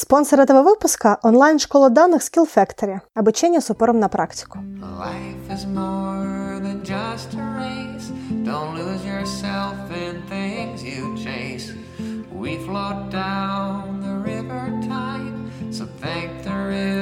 Спонсор этого выпуска – онлайн-школа данных Skill Factory. Обучение с упором на практику.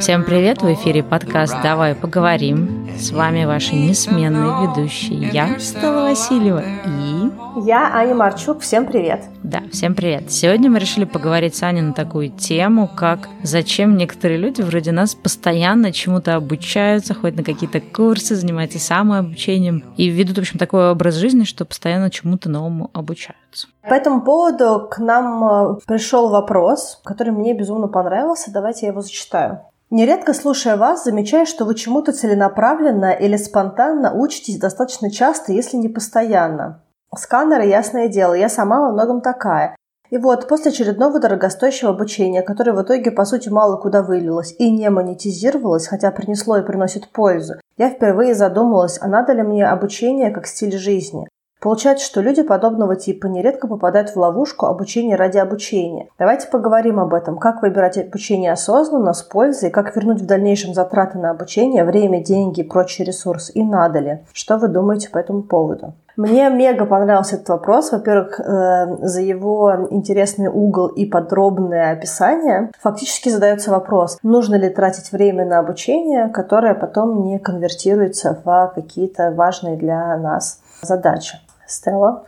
Всем привет! В эфире подкаст «Давай поговорим». С вами ваши несменные ведущие. Я, Стелла Васильева, и... Я, Аня Марчук. Всем привет! Да, всем привет! Сегодня мы решили поговорить с Аней на такую тему, как зачем некоторые люди вроде нас постоянно чему-то обучаются, ходят на какие-то курсы, занимаются самообучением и ведут, в общем, такой образ жизни, что постоянно чему-то новому обучаются. По этому поводу к нам э, пришел вопрос, который мне безумно понравился. Давайте я его зачитаю. Нередко, слушая вас, замечаю, что вы чему-то целенаправленно или спонтанно учитесь достаточно часто, если не постоянно. Сканеры, ясное дело, я сама во многом такая. И вот, после очередного дорогостоящего обучения, которое в итоге, по сути, мало куда вылилось и не монетизировалось, хотя принесло и приносит пользу, я впервые задумалась, а надо ли мне обучение как стиль жизни. Получается, что люди подобного типа нередко попадают в ловушку обучения ради обучения. Давайте поговорим об этом, как выбирать обучение осознанно, с пользой, как вернуть в дальнейшем затраты на обучение, время, деньги и прочие ресурсы, и надо ли. Что вы думаете по этому поводу? Мне мега понравился этот вопрос. Во-первых, э, за его интересный угол и подробное описание фактически задается вопрос, нужно ли тратить время на обучение, которое потом не конвертируется в какие-то важные для нас задачи. Стелла?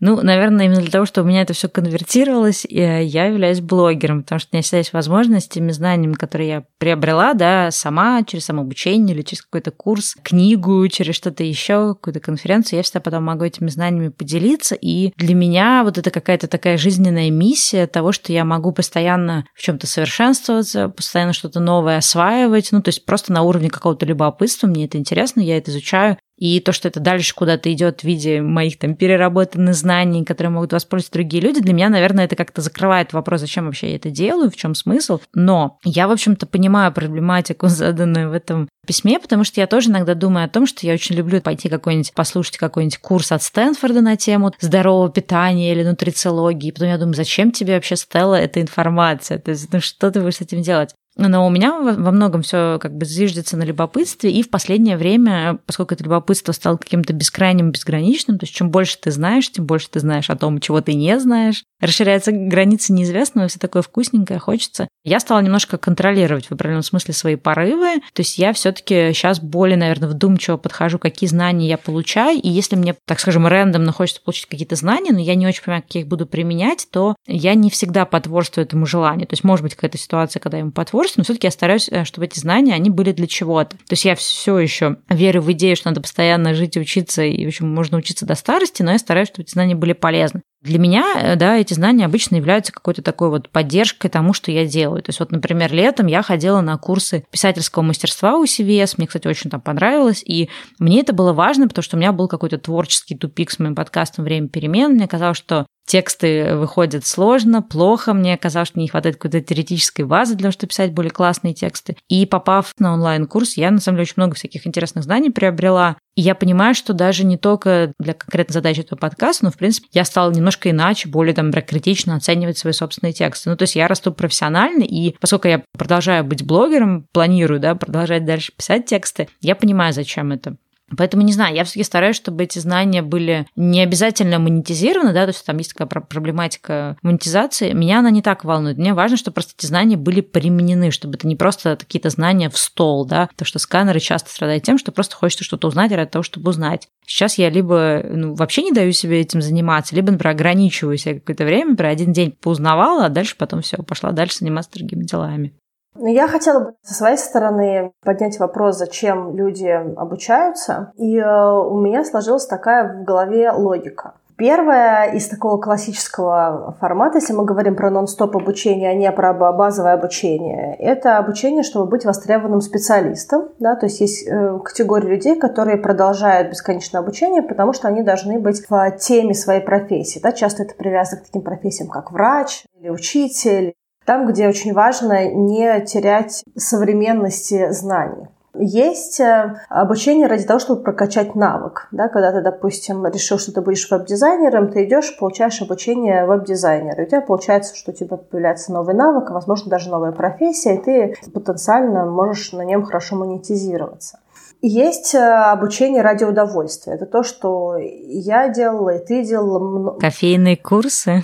Ну, наверное, именно для того, чтобы у меня это все конвертировалось, я являюсь блогером, потому что у меня всегда есть возможность теми знаниями, которые я приобрела, да, сама через самообучение или через какой-то курс, книгу, через что-то еще, какую-то конференцию, я всегда потом могу этими знаниями поделиться. И для меня вот это какая-то такая жизненная миссия того, что я могу постоянно в чем-то совершенствоваться, постоянно что-то новое осваивать, ну, то есть просто на уровне какого-то любопытства, мне это интересно, я это изучаю, и то, что это дальше куда-то идет в виде моих там переработанных знаний, которые могут воспользоваться другие люди, для меня, наверное, это как-то закрывает вопрос, зачем вообще я это делаю, в чем смысл. Но я, в общем-то, понимаю проблематику, заданную в этом письме, потому что я тоже иногда думаю о том, что я очень люблю пойти какой-нибудь, послушать какой-нибудь курс от Стэнфорда на тему здорового питания или нутрициологии. И потом я думаю, зачем тебе вообще, Стелла, эта информация? То есть, ну что ты будешь с этим делать? Но у меня во многом все как бы зиждется на любопытстве, и в последнее время, поскольку это любопытство стало каким-то бескрайним, безграничным, то есть чем больше ты знаешь, тем больше ты знаешь о том, чего ты не знаешь, расширяются границы неизвестного, все такое вкусненькое хочется. Я стала немножко контролировать в определенном смысле свои порывы, то есть я все таки сейчас более, наверное, вдумчиво подхожу, какие знания я получаю, и если мне, так скажем, рэндомно хочется получить какие-то знания, но я не очень понимаю, как я их буду применять, то я не всегда потворствую этому желанию. То есть может быть какая-то ситуация, когда я ему потворствую, но все-таки я стараюсь, э, чтобы эти знания, они были для чего-то. То есть я все еще верю в идею, что надо постоянно жить и учиться, и, в общем, можно учиться до старости, но я стараюсь, чтобы эти знания были полезны. Для меня, э, да, эти знания обычно являются какой-то такой вот поддержкой тому, что я делаю. То есть вот, например, летом я ходила на курсы писательского мастерства у CVS, мне, кстати, очень там понравилось, и мне это было важно, потому что у меня был какой-то творческий тупик с моим подкастом «Время перемен». Мне казалось, что тексты выходят сложно, плохо. Мне казалось, что не хватает какой-то теоретической базы для того, чтобы писать более классные тексты. И попав на онлайн-курс, я, на самом деле, очень много всяких интересных знаний приобрела. Я понимаю, что даже не только для конкретной задачи этого подкаста, но, в принципе, я стала немножко иначе, более там критично оценивать свои собственные тексты. Ну, то есть я расту профессионально, и поскольку я продолжаю быть блогером, планирую, да, продолжать дальше писать тексты, я понимаю, зачем это. Поэтому, не знаю, я все-таки стараюсь, чтобы эти знания были не обязательно монетизированы, да, то есть там есть такая проблематика монетизации. Меня она не так волнует. Мне важно, чтобы просто эти знания были применены, чтобы это не просто какие-то знания в стол, да, потому что сканеры часто страдают тем, что просто хочется что-то узнать ради того, чтобы узнать. Сейчас я либо ну, вообще не даю себе этим заниматься, либо, например, ограничиваю себя какое-то время, например, один день поузнавала, а дальше потом все, пошла дальше заниматься другими делами. Я хотела бы со своей стороны поднять вопрос, зачем люди обучаются. И э, у меня сложилась такая в голове логика. Первое из такого классического формата, если мы говорим про нон-стоп обучение, а не про базовое обучение, это обучение, чтобы быть востребованным специалистом. Да? То есть есть э, категория людей, которые продолжают бесконечное обучение, потому что они должны быть в теме своей профессии. Да? Часто это привязано к таким профессиям, как врач или учитель там, где очень важно не терять современности знаний. Есть э, обучение ради того, чтобы прокачать навык. Да, когда ты, допустим, решил, что ты будешь веб-дизайнером, ты идешь, получаешь обучение веб-дизайнера. У тебя получается, что у тебя появляется новый навык, а, возможно, даже новая профессия, и ты потенциально можешь на нем хорошо монетизироваться. Есть э, обучение ради удовольствия. Это то, что я делала, и ты делала. Кофейные курсы.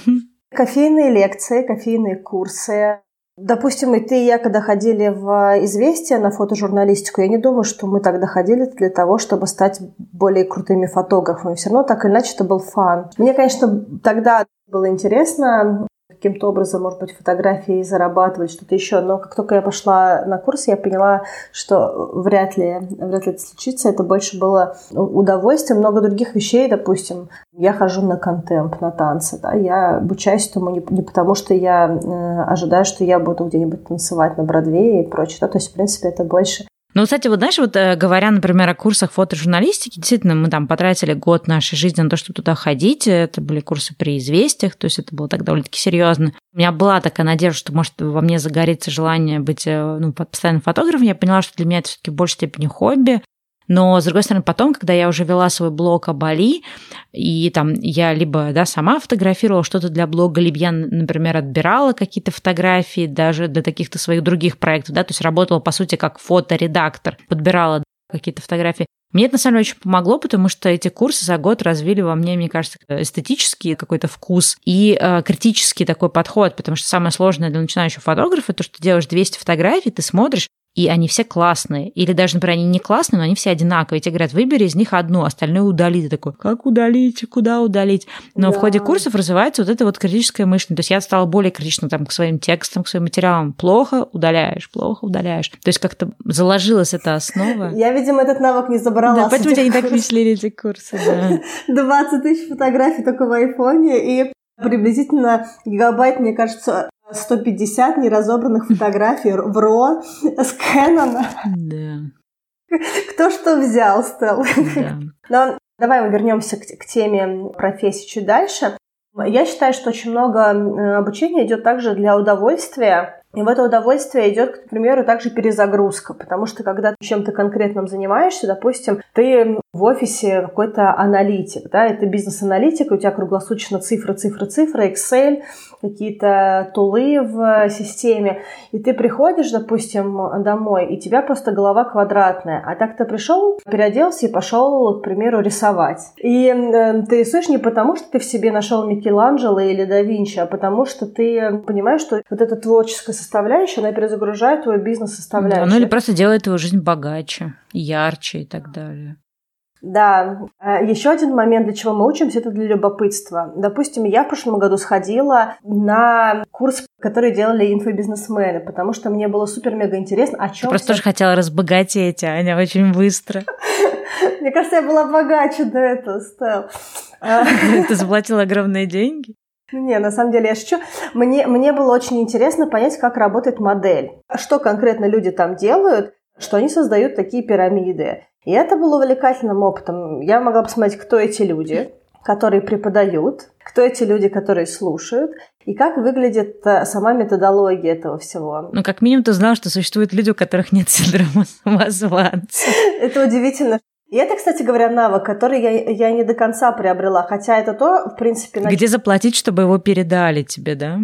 Кофейные лекции, кофейные курсы. Допустим, и ты, и я, когда ходили в «Известия» на фотожурналистику, я не думаю, что мы тогда ходили для того, чтобы стать более крутыми фотографами. Все равно так или иначе это был фан. Мне, конечно, тогда было интересно каким-то образом, может быть, фотографии зарабатывать, что-то еще. Но как только я пошла на курс, я поняла, что вряд ли, вряд ли это случится. Это больше было удовольствие. Много других вещей, допустим, я хожу на контемп, на танцы. Да? Я обучаюсь этому не, не потому, что я э, ожидаю, что я буду где-нибудь танцевать на Бродвее и прочее. Да? То есть, в принципе, это больше ну, кстати, вот знаешь, вот э, говоря, например, о курсах фотожурналистики, действительно, мы там потратили год нашей жизни на то, чтобы туда ходить. Это были курсы при известиях, то есть это было так довольно-таки серьезно. У меня была такая надежда, что, может, во мне загорится желание быть э, ну, постоянным фотографом. Я поняла, что для меня это все-таки в большей степени хобби. Но, с другой стороны, потом, когда я уже вела свой блог о Бали, и там я либо да, сама фотографировала что-то для блога, либо я, например, отбирала какие-то фотографии даже для каких-то своих других проектов, да, то есть работала, по сути, как фоторедактор, подбирала какие-то фотографии. Мне это, на самом деле, очень помогло, потому что эти курсы за год развили во мне, мне кажется, эстетический какой-то вкус и э, критический такой подход, потому что самое сложное для начинающего фотографа, то, что ты делаешь 200 фотографий, ты смотришь, и они все классные. Или даже, например, они не классные, но они все одинаковые. Тебе говорят, выбери из них одну, остальное удали. Ты такой, как удалить, куда удалить? Но да. в ходе курсов развивается вот это вот критическое мышление. То есть я стала более критична там, к своим текстам, к своим материалам. Плохо удаляешь, плохо удаляешь. То есть как-то заложилась эта основа. Я, видимо, этот навык не забрала. Да, поэтому тебя не так впечатлили эти курсы, да. 20 тысяч фотографий только в айфоне и приблизительно гигабайт, мне кажется, 150 неразобранных фотографий в RAW с Canon. Да. Кто что взял, Стелл. Да. Но давай мы вернемся к, к теме профессии чуть дальше. Я считаю, что очень много обучения идет также для удовольствия и в это удовольствие идет, к примеру, также перезагрузка, потому что когда ты чем-то конкретным занимаешься, допустим, ты в офисе какой-то аналитик, да, это бизнес-аналитик, у тебя круглосуточно цифры, цифры, цифры, Excel, какие-то тулы в системе, и ты приходишь, допустим, домой, и тебя просто голова квадратная, а так ты пришел, переоделся и пошел, к примеру, рисовать. И э, ты рисуешь не потому, что ты в себе нашел Микеланджело или да Винчи, а потому что ты понимаешь, что вот это творческое составляющая, она перезагружает твою бизнес-составляющую. Да, ну или просто делает твою жизнь богаче, ярче и так далее. Да, а, еще один момент, для чего мы учимся, это для любопытства. Допустим, я в прошлом году сходила на курс, который делали инфобизнесмены, потому что мне было супер-мега интересно, о чем... Ты просто тоже хотела разбогатеть, Аня, очень быстро. Мне кажется, я была богаче до этого, Стелл. Ты заплатила огромные деньги? Не, на самом деле я шучу. Мне, мне было очень интересно понять, как работает модель. Что конкретно люди там делают, что они создают такие пирамиды. И это было увлекательным опытом. Я могла посмотреть, кто эти люди, которые преподают, кто эти люди, которые слушают, и как выглядит э, сама методология этого всего. Ну, как минимум, ты знал, что существуют люди, у которых нет синдрома самозванца. Это удивительно, и это, кстати говоря, навык, который я, я не до конца приобрела, хотя это то, в принципе... На... Где заплатить, чтобы его передали тебе, да?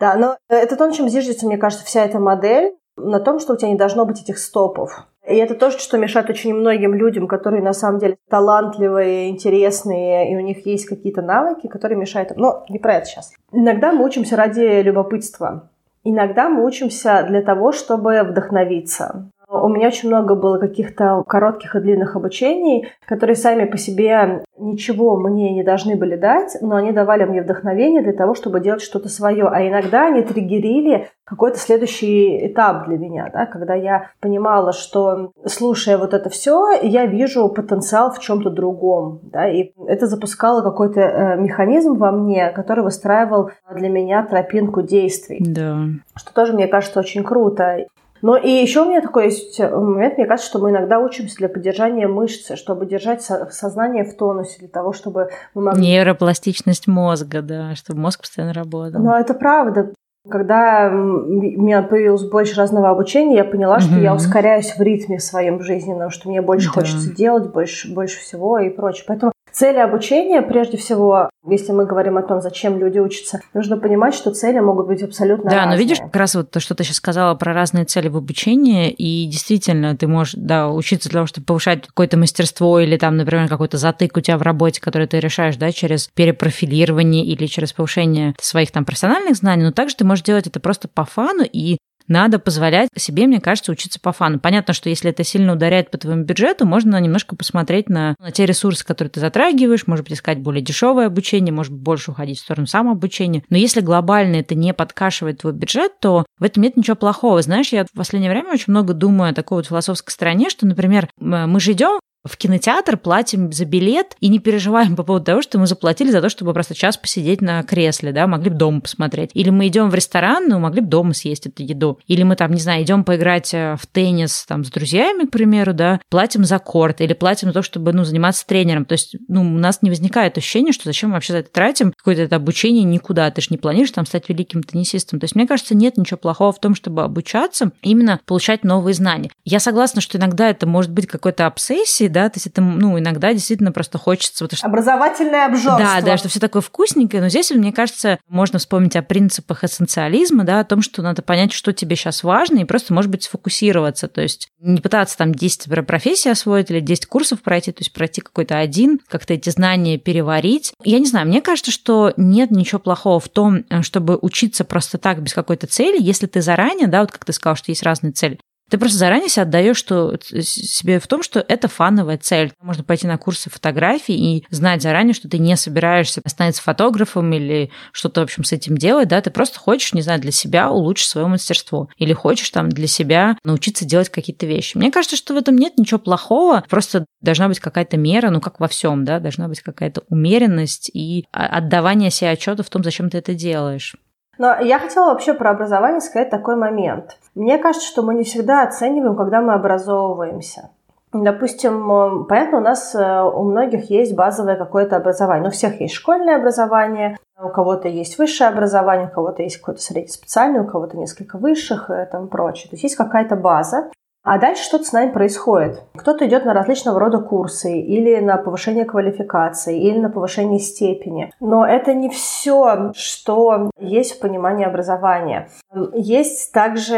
Да, но это то, на чем зиждется, мне кажется, вся эта модель, на том, что у тебя не должно быть этих стопов. И это то, что мешает очень многим людям, которые на самом деле талантливые, интересные, и у них есть какие-то навыки, которые мешают Но не про это сейчас. Иногда мы учимся ради любопытства. Иногда мы учимся для того, чтобы вдохновиться. У меня очень много было каких-то коротких и длинных обучений, которые сами по себе ничего мне не должны были дать, но они давали мне вдохновение для того, чтобы делать что-то свое. А иногда они триггерили какой-то следующий этап для меня, да, когда я понимала, что слушая вот это все, я вижу потенциал в чем-то другом, да, и это запускало какой-то э, механизм во мне, который выстраивал для меня тропинку действий. Да. Что тоже, мне кажется, очень круто. Но и еще у меня такой есть момент, мне кажется, что мы иногда учимся для поддержания мышцы, чтобы держать сознание в тонусе, для того, чтобы мы могли... Нейропластичность мозга, да, чтобы мозг постоянно работал. Но это правда. Когда у меня появилось больше разного обучения, я поняла, что я ускоряюсь в ритме в своем жизненном, что мне больше да. хочется делать, больше, больше всего и прочее. Поэтому Цели обучения, прежде всего, если мы говорим о том, зачем люди учатся, нужно понимать, что цели могут быть абсолютно да, разные. Но видишь, как раз вот то, что ты сейчас сказала про разные цели в обучении, и действительно, ты можешь, да, учиться для того, чтобы повышать какое-то мастерство или там, например, какой-то затык у тебя в работе, который ты решаешь, да, через перепрофилирование или через повышение своих там профессиональных знаний, но также ты можешь делать это просто по фану и надо позволять себе, мне кажется, учиться по фану. Понятно, что если это сильно ударяет по твоему бюджету, можно немножко посмотреть на, на те ресурсы, которые ты затрагиваешь, может быть, искать более дешевое обучение, может быть, больше уходить в сторону самообучения. Но если глобально это не подкашивает твой бюджет, то в этом нет ничего плохого. Знаешь, я в последнее время очень много думаю о такой вот философской стороне, что, например, мы же идем в кинотеатр, платим за билет и не переживаем по поводу того, что мы заплатили за то, чтобы просто час посидеть на кресле, да, могли бы дома посмотреть. Или мы идем в ресторан, ну, могли бы дома съесть эту еду. Или мы там, не знаю, идем поиграть э, в теннис там с друзьями, к примеру, да, платим за корт или платим за то, чтобы, ну, заниматься тренером. То есть, ну, у нас не возникает ощущения, что зачем мы вообще за это тратим, какое-то это обучение никуда, ты же не планируешь там стать великим теннисистом. То есть, мне кажется, нет ничего плохого в том, чтобы обучаться, именно получать новые знания. Я согласна, что иногда это может быть какой-то обсессией, да, то есть это, ну, иногда действительно просто хочется... Вот, что... Образовательное обжорство. Да, да, что все такое вкусненькое, но здесь, мне кажется, можно вспомнить о принципах эссенциализма, да, о том, что надо понять, что тебе сейчас важно, и просто, может быть, сфокусироваться, то есть не пытаться там 10 профессий освоить или 10 курсов пройти, то есть пройти какой-то один, как-то эти знания переварить. Я не знаю, мне кажется, что нет ничего плохого в том, чтобы учиться просто так, без какой-то цели, если ты заранее, да, вот как ты сказал, что есть разные цели, ты просто заранее себя отдаешь что, себе в том, что это фановая цель. Можно пойти на курсы фотографии и знать заранее, что ты не собираешься становиться фотографом или что-то, в общем, с этим делать, да, ты просто хочешь, не знаю, для себя улучшить свое мастерство или хочешь там для себя научиться делать какие-то вещи. Мне кажется, что в этом нет ничего плохого, просто должна быть какая-то мера, ну, как во всем, да, должна быть какая-то умеренность и отдавание себе отчета в том, зачем ты это делаешь. Но я хотела вообще про образование сказать такой момент. Мне кажется, что мы не всегда оцениваем, когда мы образовываемся. Допустим, э, понятно, у нас э, у многих есть базовое какое-то образование. У всех есть школьное образование, у кого-то есть высшее образование, у кого-то есть какое-то среднеспециальное, у кого-то несколько высших и тому прочее. То есть есть какая-то база. А дальше что-то с нами происходит. Кто-то идет на различного рода курсы, или на повышение квалификации, или на повышение степени. Но это не все, что есть в понимании образования. Есть также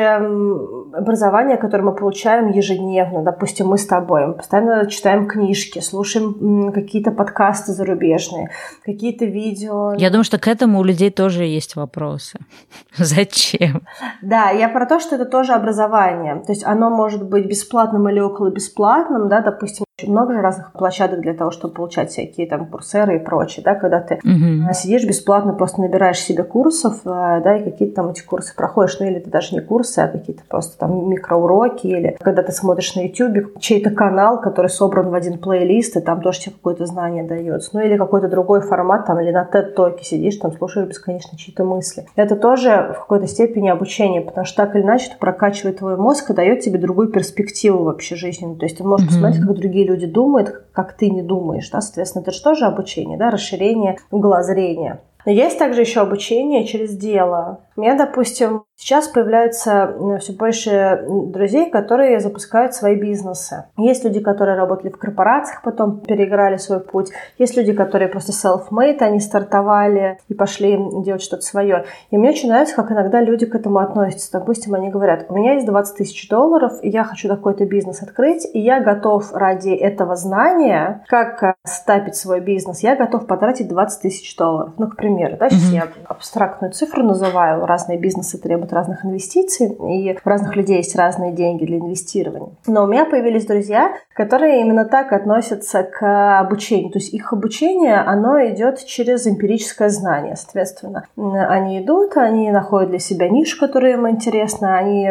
образование, которое мы получаем ежедневно. Допустим, мы с тобой мы постоянно читаем книжки, слушаем какие-то подкасты зарубежные, какие-то видео. Я думаю, что к этому у людей тоже есть вопросы. Зачем? Да, я про то, что это тоже образование. То есть оно может может быть бесплатным или около бесплатным, да, допустим, очень много же разных площадок для того, чтобы получать всякие там курсеры и прочее, да, когда ты угу. сидишь бесплатно, просто набираешь себе курсов, э, да, и какие-то там эти курсы проходишь, ну или это даже не курсы, а какие-то просто там микроуроки, или когда ты смотришь на YouTube чей-то канал, который собран в один плейлист, и там тоже тебе какое-то знание дается, ну или какой-то другой формат, там, или на TED-токе сидишь, там слушаешь бесконечно чьи-то мысли. Это тоже в какой-то степени обучение, потому что так или иначе это прокачивает твой мозг и дает тебе другую перспективу вообще жизненную, то есть ты можешь mm посмотреть, как другие люди думают, как ты не думаешь, да, соответственно, это же тоже обучение, да, расширение угла зрения. Но есть также еще обучение через дело. У меня, допустим, сейчас появляются все больше друзей, которые запускают свои бизнесы. Есть люди, которые работали в корпорациях, потом переиграли свой путь. Есть люди, которые просто self-made, они стартовали и пошли делать что-то свое. И мне очень нравится, как иногда люди к этому относятся. Допустим, они говорят, у меня есть 20 тысяч долларов, и я хочу такой-то бизнес открыть, и я готов ради этого знания, как стапить свой бизнес, я готов потратить 20 тысяч долларов. Ну, к примеру, да, сейчас mm-hmm. я абстрактную цифру называю, разные бизнесы требуют разных инвестиций, и у разных людей есть разные деньги для инвестирования. Но у меня появились друзья, которые именно так относятся к обучению. То есть их обучение, оно идет через эмпирическое знание, соответственно. Они идут, они находят для себя нишу, которая им интересна, они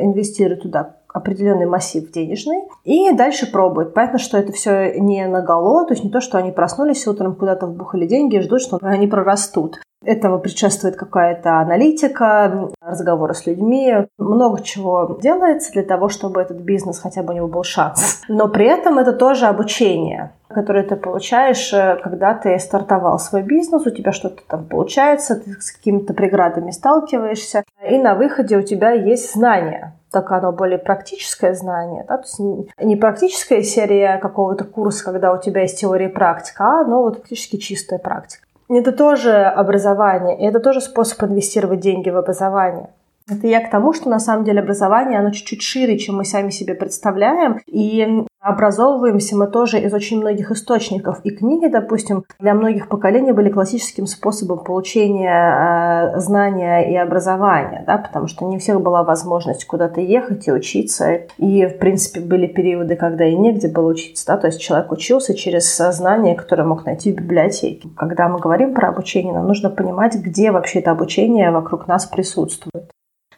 инвестируют туда определенный массив денежный и дальше пробуют. Понятно, что это все не на голо, то есть не то, что они проснулись утром, куда-то вбухали деньги и ждут, что они прорастут. Этому предшествует какая-то аналитика, разговоры с людьми. Много чего делается для того, чтобы этот бизнес хотя бы у него был шанс. Но при этом это тоже обучение которое ты получаешь, э, когда ты стартовал свой бизнес, у тебя что-то там получается, ты с какими-то преградами сталкиваешься, и на выходе у тебя есть знания так оно более практическое знание, да, то есть не практическая серия какого-то курса, когда у тебя есть теория и практика, а оно вот фактически чистая практика. Это тоже образование, и это тоже способ инвестировать деньги в образование. Это я к тому, что на самом деле образование, оно чуть-чуть шире, чем мы сами себе представляем. И образовываемся мы тоже из очень многих источников. И книги, допустим, для многих поколений были классическим способом получения э, знания и образования, да, потому что не у всех была возможность куда-то ехать и учиться. И, в принципе, были периоды, когда и негде было учиться. Да, то есть человек учился через знания, которые мог найти в библиотеке. Когда мы говорим про обучение, нам нужно понимать, где вообще это обучение вокруг нас присутствует.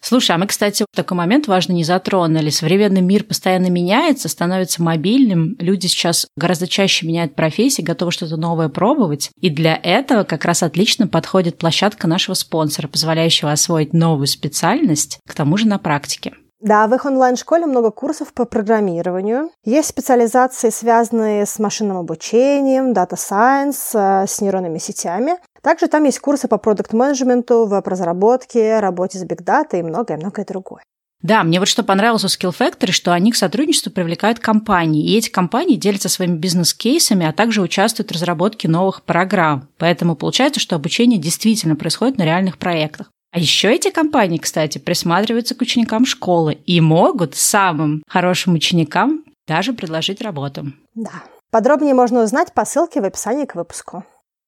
Слушай, а мы, кстати, такой момент важно не затронули. Современный мир постоянно меняется, становится мобильным. Люди сейчас гораздо чаще меняют профессии, готовы что-то новое пробовать. И для этого как раз отлично подходит площадка нашего спонсора, позволяющего освоить новую специальность, к тому же на практике. Да, в их онлайн-школе много курсов по программированию. Есть специализации, связанные с машинным обучением, дата сайенс, э, с нейронными сетями. Также там есть курсы по продукт-менеджменту, веб-разработке, работе с бигдатой и многое-многое другое. Да, мне вот что понравилось у Skill Factory, что они к сотрудничеству привлекают компании, и эти компании делятся своими бизнес-кейсами, а также участвуют в разработке новых программ. Поэтому получается, что обучение действительно происходит на реальных проектах. А еще эти компании, кстати, присматриваются к ученикам школы и могут самым хорошим ученикам даже предложить работу. Да. Подробнее можно узнать по ссылке в описании к выпуску.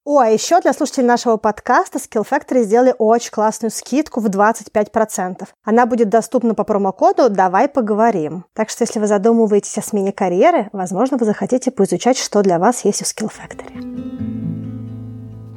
О, а еще для слушателей нашего подкаста Skill Factory сделали очень классную скидку в 25%. Она будет доступна по промокоду «Давай поговорим». Так что, если вы задумываетесь о смене карьеры, возможно, вы захотите поизучать, что для вас есть в Skill Factory.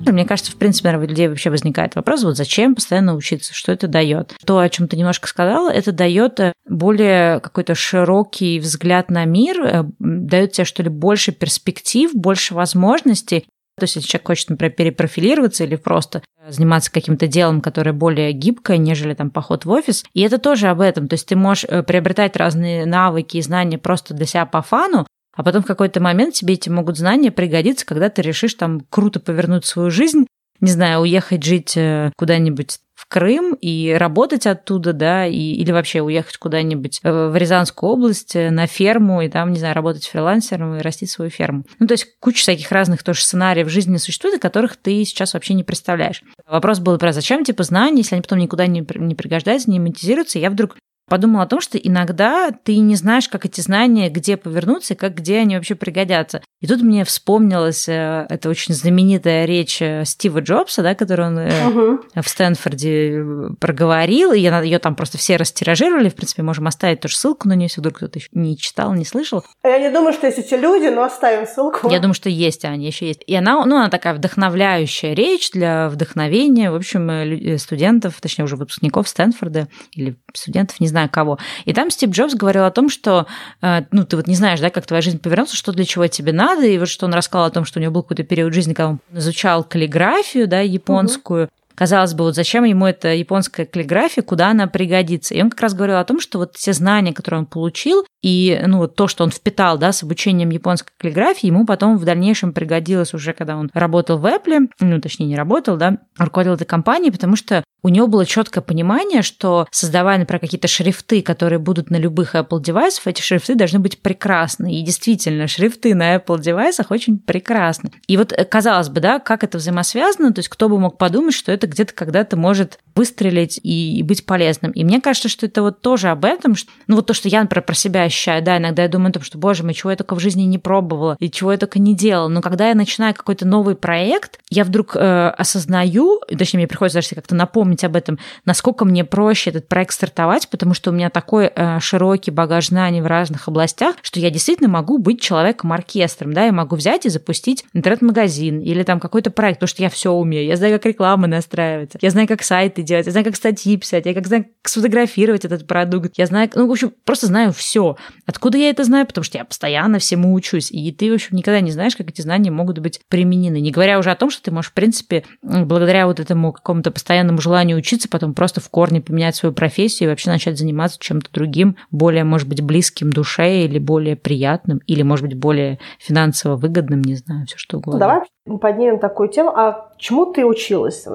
Мне кажется, в принципе, наверное, у людей вообще возникает вопрос, вот зачем постоянно учиться, что это дает. То, о чем ты немножко сказала, это дает э, более какой-то широкий взгляд на мир, э, дает тебе, что ли, больше перспектив, больше возможностей. То есть, если человек хочет, например, перепрофилироваться или просто заниматься каким-то делом, которое более гибкое, нежели там поход в офис. И это тоже об этом. То есть ты можешь э, приобретать разные навыки и знания просто для себя по фану, а потом в какой-то момент тебе эти могут знания пригодиться, когда ты решишь там круто повернуть свою жизнь, не знаю, уехать жить э, куда-нибудь в Крым и работать оттуда, да, и, или вообще уехать куда-нибудь э, в Рязанскую область э, на ферму и там, не знаю, работать фрилансером и растить свою ферму. Ну, то есть куча всяких разных тоже сценариев жизни существует, о которых ты сейчас вообще не представляешь. Вопрос был про зачем, типа, знания, если они потом никуда не, не пригождаются, не монетизируются. Я вдруг подумала о том, что иногда ты не знаешь, как эти знания, где повернуться, и как где они вообще пригодятся. И тут мне вспомнилась э, эта очень знаменитая речь э, Стива Джобса, да, которую он угу. в Стэнфорде проговорил, и ее там просто все растиражировали. В принципе, можем оставить тоже ссылку на нее, если вдруг кто-то еще не читал, не слышал. Я не думаю, что есть эти люди, но оставим ссылку. Я думаю, что есть, Аня, еще есть. И она, ну, она такая вдохновляющая речь для вдохновения, в общем, студентов, точнее, уже выпускников Стэнфорда или студентов, не знаю, знаю кого. И там Стив Джобс говорил о том, что, э, ну, ты вот не знаешь, да, как твоя жизнь повернется, что для чего тебе надо, и вот что он рассказал о том, что у него был какой-то период жизни, когда он изучал каллиграфию, да, японскую, угу. Казалось бы, вот зачем ему эта японская каллиграфия, куда она пригодится? И он как раз говорил о том, что вот все знания, которые он получил, и ну, то, что он впитал да, с обучением японской каллиграфии, ему потом в дальнейшем пригодилось уже, когда он работал в Apple, ну, точнее, не работал, да, руководил этой компанией, потому что у него было четкое понимание, что создавая, например, какие-то шрифты, которые будут на любых Apple девайсах, эти шрифты должны быть прекрасны. И действительно, шрифты на Apple девайсах очень прекрасны. И вот э, казалось бы, да, как это взаимосвязано, то есть кто бы мог подумать, что это где-то когда-то может выстрелить и, быть полезным. И мне кажется, что это вот тоже об этом, что, ну вот то, что я, например, про себя ощущаю, да, иногда я думаю о том, что, боже мой, чего я только в жизни не пробовала и чего я только не делала. Но когда я начинаю какой-то новый проект, я вдруг э, осознаю, точнее, мне приходится даже как-то напомнить подумать об этом, насколько мне проще этот проект стартовать, потому что у меня такой э, широкий багаж знаний в разных областях, что я действительно могу быть человеком-оркестром, да, я могу взять и запустить интернет-магазин или там какой-то проект, потому что я все умею, я знаю, как реклама настраивается, я знаю, как сайты делать, я знаю, как статьи писать, я как знаю, как сфотографировать этот продукт, я знаю, ну, в общем, просто знаю все. Откуда я это знаю? Потому что я постоянно всему учусь, и ты, в общем, никогда не знаешь, как эти знания могут быть применены. Не говоря уже о том, что ты можешь, в принципе, благодаря вот этому какому-то постоянному желанию учиться, потом просто в корне поменять свою профессию и вообще начать заниматься чем-то другим, более, может быть, близким душе или более приятным, или, может быть, более финансово выгодным, не знаю, все что угодно. Давай поднимем такую тему. А чему ты училась?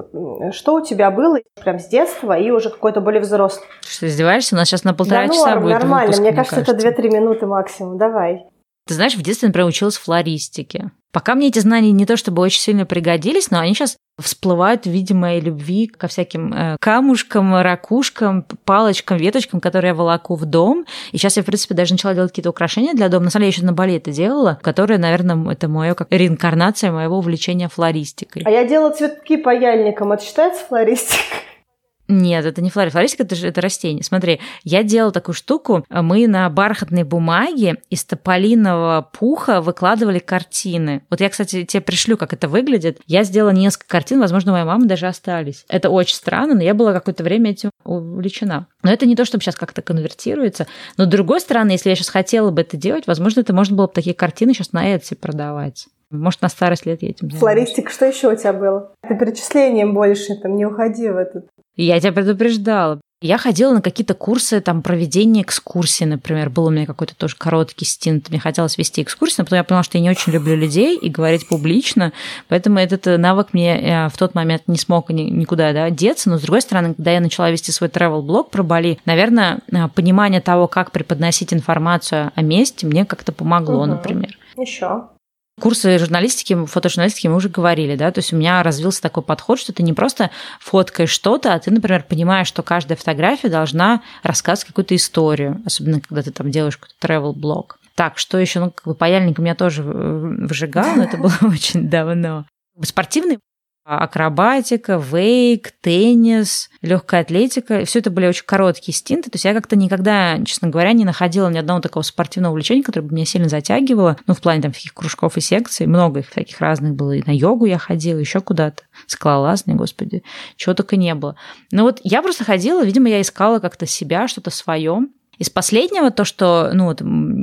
Что у тебя было прям с детства и уже какой-то более взрослый? Что, издеваешься? У нас сейчас на полтора да, часа норм, будет нормально. выпуск, мне, мне кажется, кажется, это 2-3 минуты максимум. Давай. Ты знаешь, в детстве, например, училась флористике. Пока мне эти знания не то чтобы очень сильно пригодились, но они сейчас всплывают в виде моей любви ко всяким э, камушкам, ракушкам, палочкам, веточкам, которые я волоку в дом. И сейчас я, в принципе, даже начала делать какие-то украшения для дома. На самом деле, я еще на Бали это делала, которое, наверное, это мое как реинкарнация моего увлечения флористикой. А я делала цветки паяльником. Это считается флористикой? Нет, это не флория. Флористика это же это растение. Смотри, я делала такую штуку. Мы на бархатной бумаге из тополиного пуха выкладывали картины. Вот я, кстати, тебе пришлю, как это выглядит. Я сделала несколько картин, возможно, моей мамы даже остались. Это очень странно, но я была какое-то время этим увлечена. Но это не то, чтобы сейчас как-то конвертируется. Но с другой стороны, если я сейчас хотела бы это делать, возможно, это можно было бы такие картины сейчас на Etsy продавать. Может, на старость лет я этим займусь. Флористика, что еще у тебя было? Ты перечислением больше, там, не уходи в этот. Я тебя предупреждала. Я ходила на какие-то курсы, там, проведения экскурсии, например. Был у меня какой-то тоже короткий стинт. Мне хотелось вести экскурсии, но потом я поняла, что я не очень люблю людей и говорить публично, поэтому этот э, навык мне э, в тот момент не смог никуда да, деться. Но, с другой стороны, когда я начала вести свой travel-блог про Бали, наверное, э, понимание того, как преподносить информацию о месте, мне как-то помогло, угу. например. Еще. Курсы журналистики, фотожурналистики мы уже говорили, да, то есть у меня развился такой подход, что ты не просто фоткаешь что-то, а ты, например, понимаешь, что каждая фотография должна рассказывать какую-то историю, особенно когда ты там делаешь какой-то travel блог Так, что еще, ну, как бы паяльник у меня тоже выжигал, но это было очень давно. Спортивный акробатика, вейк, теннис, легкая атлетика. Все это были очень короткие стинты. То есть я как-то никогда, честно говоря, не находила ни одного такого спортивного увлечения, которое бы меня сильно затягивало. Ну, в плане там всяких кружков и секций. Много их всяких разных было. И на йогу я ходила, еще куда-то. Скалолазный, господи. Чего только не было. Но вот я просто ходила, видимо, я искала как-то себя, что-то свое. Из последнего то, что, ну, вот,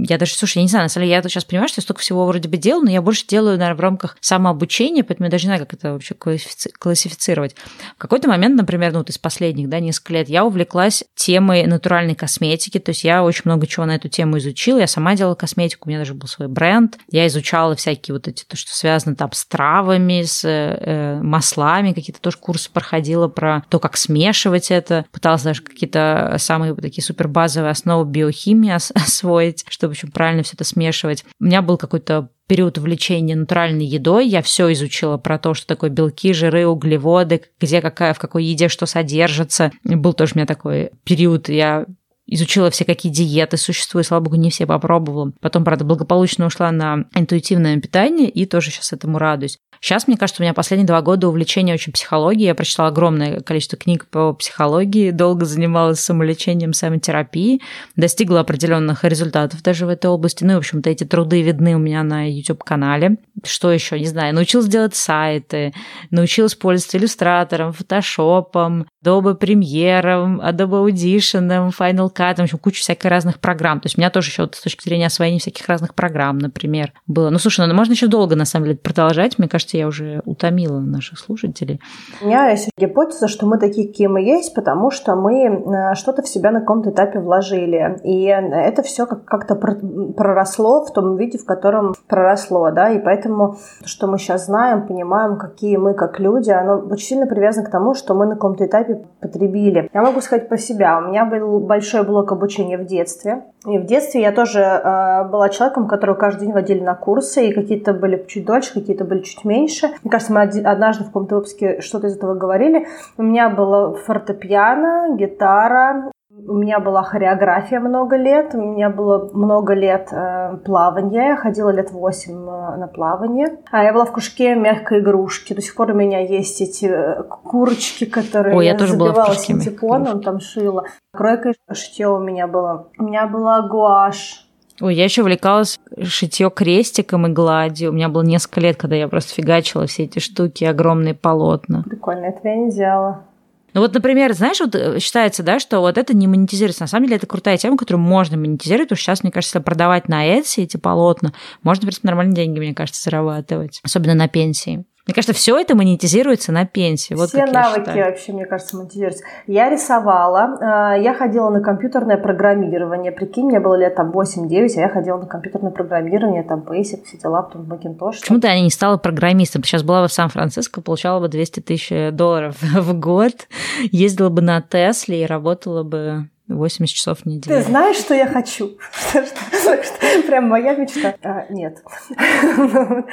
я даже, слушай, я не знаю, на самом деле, я сейчас понимаю, что я столько всего вроде бы делаю, но я больше делаю, наверное, в рамках самообучения, поэтому я даже не знаю, как это вообще классифицировать. В какой-то момент, например, ну, вот из последних, да, несколько лет, я увлеклась темой натуральной косметики, то есть я очень много чего на эту тему изучила, я сама делала косметику, у меня даже был свой бренд, я изучала всякие вот эти, то, что связано там с травами, с э, маслами, какие-то тоже курсы проходила про то, как смешивать это, пыталась даже какие-то самые такие супер базовые основу биохимии освоить, чтобы еще правильно все это смешивать. У меня был какой-то период увлечения натуральной едой. Я все изучила про то, что такое белки, жиры, углеводы, где какая, в какой еде что содержится. Был тоже у меня такой период, я изучила все, какие диеты существуют, слава богу, не все попробовала. Потом, правда, благополучно ушла на интуитивное питание и тоже сейчас этому радуюсь. Сейчас, мне кажется, у меня последние два года увлечение очень психологией. Я прочитала огромное количество книг по психологии, долго занималась самолечением, самотерапией, достигла определенных результатов даже в этой области. Ну и, в общем-то, эти труды видны у меня на YouTube-канале. Что еще? Не знаю. Научилась делать сайты, научилась пользоваться иллюстратором, фотошопом, Adobe Premiere, Adobe Audition, Final Cut, в общем, куча всяких разных программ. То есть у меня тоже еще вот с точки зрения освоения всяких разных программ, например, было. Ну, слушай, ну, можно еще долго, на самом деле, продолжать. Мне кажется, я уже утомила наших слушателей. У меня есть гипотеза, что мы такие, какие мы есть, потому что мы э, что-то в себя на каком-то этапе вложили. И это все как-то проросло в том виде, в котором проросло, да, и поэтому, что мы сейчас знаем, понимаем, какие мы как люди, оно очень сильно привязано к тому, что мы на каком-то этапе потребили. Я могу сказать по себя. У меня был большой блок обучения в детстве. И в детстве я тоже э, была человеком, которого каждый день водили на курсы, и какие-то были чуть дольше, какие-то были чуть меньше. Мне кажется, мы однажды в каком-то выпуске что-то из этого говорили. У меня было фортепиано, гитара, У меня была хореография много лет, у меня было много лет э, плавания, я ходила лет восемь э, на плавание. А я была в кружке мягкой игрушки. До сих пор у меня есть эти э, курочки, которые Ой, я, я тоже забивала синтепоном, там шила. Кройка шитье у меня было. У меня была гуашь. Ой, я еще увлекалась шитье крестиком и гладью. У меня было несколько лет, когда я просто фигачила все эти штуки, огромные полотна. Прикольно, это я не делала. Ну вот, например, знаешь, вот э, считается, да, что вот это не монетизируется. На самом деле это крутая тема, которую можно монетизировать, потому что сейчас, мне кажется, продавать на Etsy эти полотна, можно, в принципе, нормальные деньги, мне кажется, зарабатывать. Особенно на пенсии. Мне кажется, все это монетизируется на пенсии. Вот Все навыки вообще, мне кажется, монетизируются. Я рисовала, э, я ходила на компьютерное программирование. Прикинь, мне было лет там 8-9, а я ходила на компьютерное программирование, там Basic, все дела, потом Macintosh. Почему ты не стала программистом? Сейчас была бы в Сан-Франциско, получала бы 200 тысяч долларов в год, ездила бы на Тесле и работала бы 80 часов в неделю. Ты знаешь, что я хочу? Прям моя мечта. А, нет.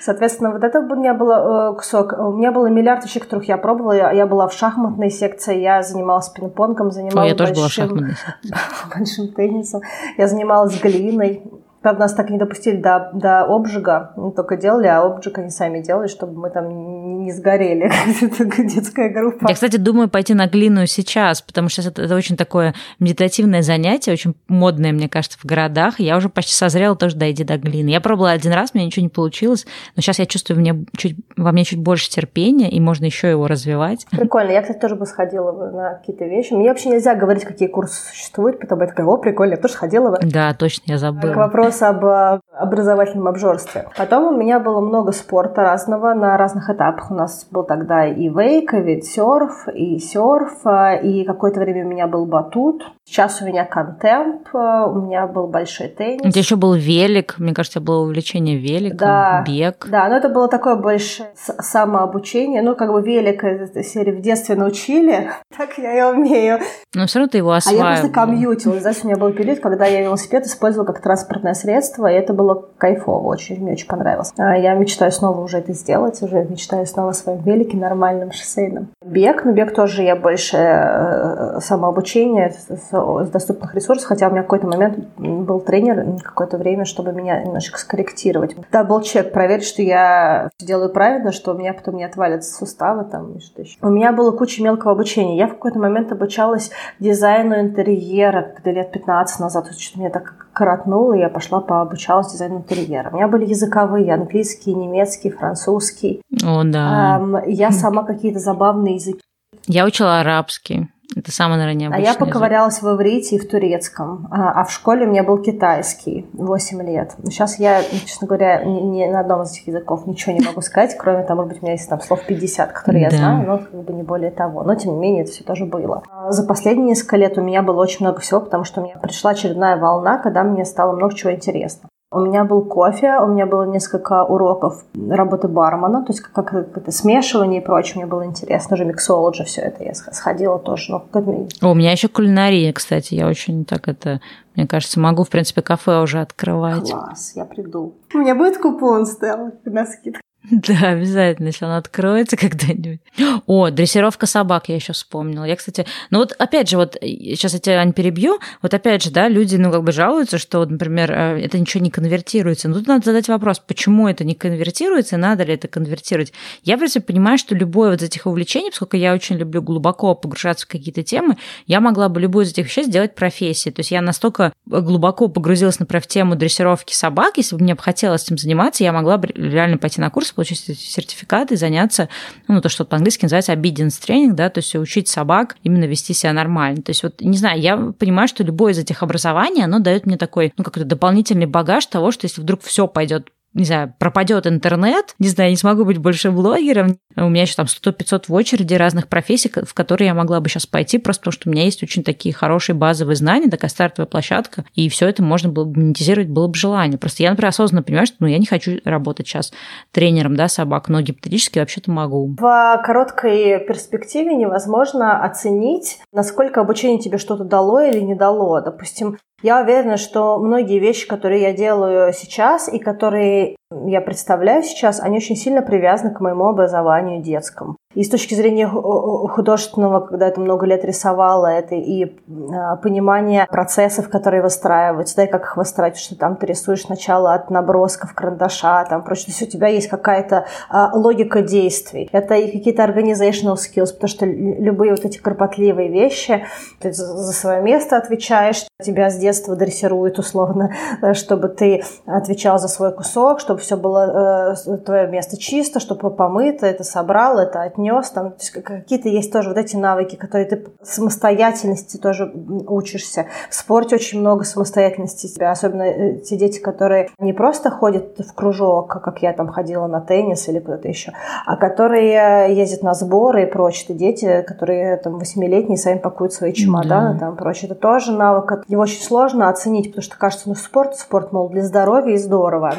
Соответственно, вот это у меня было э, кусок. У меня было миллиард вещей, которых я пробовала. Я, была в шахматной секции, я занималась пинг-понгом, занималась я тоже была большим, шахматной большим теннисом. Я занималась глиной. Правда, нас так не допустили до, до обжига. Мы только делали, а обжиг они сами делали, чтобы мы там не, сгорели, как детская группа. Я, кстати, думаю пойти на глину сейчас, потому что это, это очень такое медитативное занятие, очень модное, мне кажется, в городах. Я уже почти созрела тоже дойти до глины. Я пробовала один раз, мне ничего не получилось, но сейчас я чувствую мне чуть, во мне чуть больше терпения, и можно еще его развивать. Прикольно. Я, кстати, тоже бы сходила бы на какие-то вещи. Мне вообще нельзя говорить, какие курсы существуют, потому что я такая, о, прикольно, я тоже сходила бы. Да, точно, я забыла. К вопросу об э, образовательном обжорстве. Потом у меня было много спорта разного на разных этапах. У нас был тогда и вейк, и вейдсерф, и серф, э, и какое-то время у меня был батут. Сейчас у меня контемп, э, у меня был большой теннис. У тебя еще был велик, мне кажется, было увлечение великом, Да. бег. Да, но это было такое больше самообучение. Ну, как бы велик серии в детстве научили, так я и умею. Но все равно ты его А я просто комьютила. Знаешь, у меня был период, когда я велосипед использовала как транспортное средство, и это было кайфово, очень, мне очень понравилось. А Я мечтаю снова уже это сделать, уже мечтаю снова о своем велике нормальном, шоссейном. Бег, ну бег тоже я больше э, самообучение с, доступных ресурсов, хотя у меня какой-то момент был тренер какое-то время, чтобы меня немножечко скорректировать. Да, был чек, проверить, что я делаю правильно, что у меня потом не отвалятся суставы там и что еще. У меня было куча мелкого обучения. Я в какой-то момент обучалась дизайну интерьера, когда лет 15 назад, что-то меня так коротнуло, и я пошла пообучалась дизайну интерьера. У меня были языковые, английский, немецкий, французский. О, да. Ам, я сама какие-то забавные языки. Я учила арабский. Это самое, наверное, А необычное. я поковырялась в иврите и в турецком. А, а в школе у меня был китайский 8 лет. Сейчас я, честно говоря, ни, ни на одном из этих языков ничего не могу сказать, кроме, там, может быть, у меня есть там слов 50, которые я Да. знаю, но как бы не более того. Но, тем не менее, это все тоже было. А За последние несколько лет у меня было очень много всего, потому что у меня пришла очередная волна, когда мне стало много чего интересно. У меня был кофе, у меня было несколько уроков работы бармена, то есть как, как это смешивание и прочее, мне было интересно, уже миксологи, все это я сходила тоже. Ну, как- О, у меня еще кулинария, кстати. Я очень так это, мне кажется, могу, в принципе, кафе уже открывать. Класс, я приду. У меня будет купон, Стелла, на скидку. Да, обязательно, если он откроется когда-нибудь. О, дрессировка собак я еще вспомнила. Я, кстати, ну вот опять же, вот сейчас я тебя, Ань, перебью. Вот опять же, да, люди, ну, как бы жалуются, что, например, э, это ничего не конвертируется. Но тут надо задать вопрос, почему это не конвертируется, и надо ли это конвертировать. Я, в принципе, понимаю, что любое вот из этих увлечений, поскольку я очень люблю глубоко погружаться в какие-то темы, я могла бы любую из этих вещей сделать профессией. То есть я настолько глубоко погрузилась, например, в тему дрессировки собак, если бы мне бы хотелось этим заниматься, я могла бы реально пойти на курс, получить эти сертификаты заняться, ну, то, что по-английски называется obedience тренинг, да, то есть учить собак именно вести себя нормально. То есть вот, не знаю, я понимаю, что любое из этих образований, оно дает мне такой, ну, какой-то дополнительный багаж того, что если вдруг все пойдет не знаю, пропадет интернет, не знаю, не смогу быть больше блогером. У меня еще там 100-500 в очереди разных профессий, в которые я могла бы сейчас пойти, просто потому что у меня есть очень такие хорошие базовые знания, такая стартовая площадка, и все это можно было бы монетизировать, было бы желание. Просто я, например, осознанно понимаю, что ну, я не хочу работать сейчас тренером да, собак, но гипотетически вообще-то могу. В короткой перспективе невозможно оценить, насколько обучение тебе что-то дало или не дало. Допустим, я уверена, что многие вещи, которые я делаю сейчас и которые я представляю сейчас, они очень сильно привязаны к моему образованию детскому. И с точки зрения художественного, когда это много лет рисовала, это и а, понимание процессов, которые выстраиваются, да, и как их выстраивать, что там ты рисуешь сначала от набросков карандаша, там прочее, то есть у тебя есть какая-то а, логика действий. Это и какие-то organizational skills, потому что любые вот эти кропотливые вещи, ты за свое место отвечаешь, тебя с детства дрессируют условно, чтобы ты отвечал за свой кусок, чтобы все было э, твое место чисто, чтобы помыто, это собрал, это нес, там какие-то есть тоже вот эти навыки, которые ты самостоятельности тоже учишься. В спорте очень много самостоятельности тебя, особенно э, те дети, которые не просто ходят в кружок, как я там ходила на теннис или куда-то еще, а которые ездят на сборы и прочее. Это дети, которые там восьмилетние сами пакуют свои чемоданы, да. там прочее. Это тоже навык. Его очень сложно оценить, потому что кажется, ну спорт, спорт, мол, для здоровья и здорово.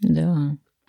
Да.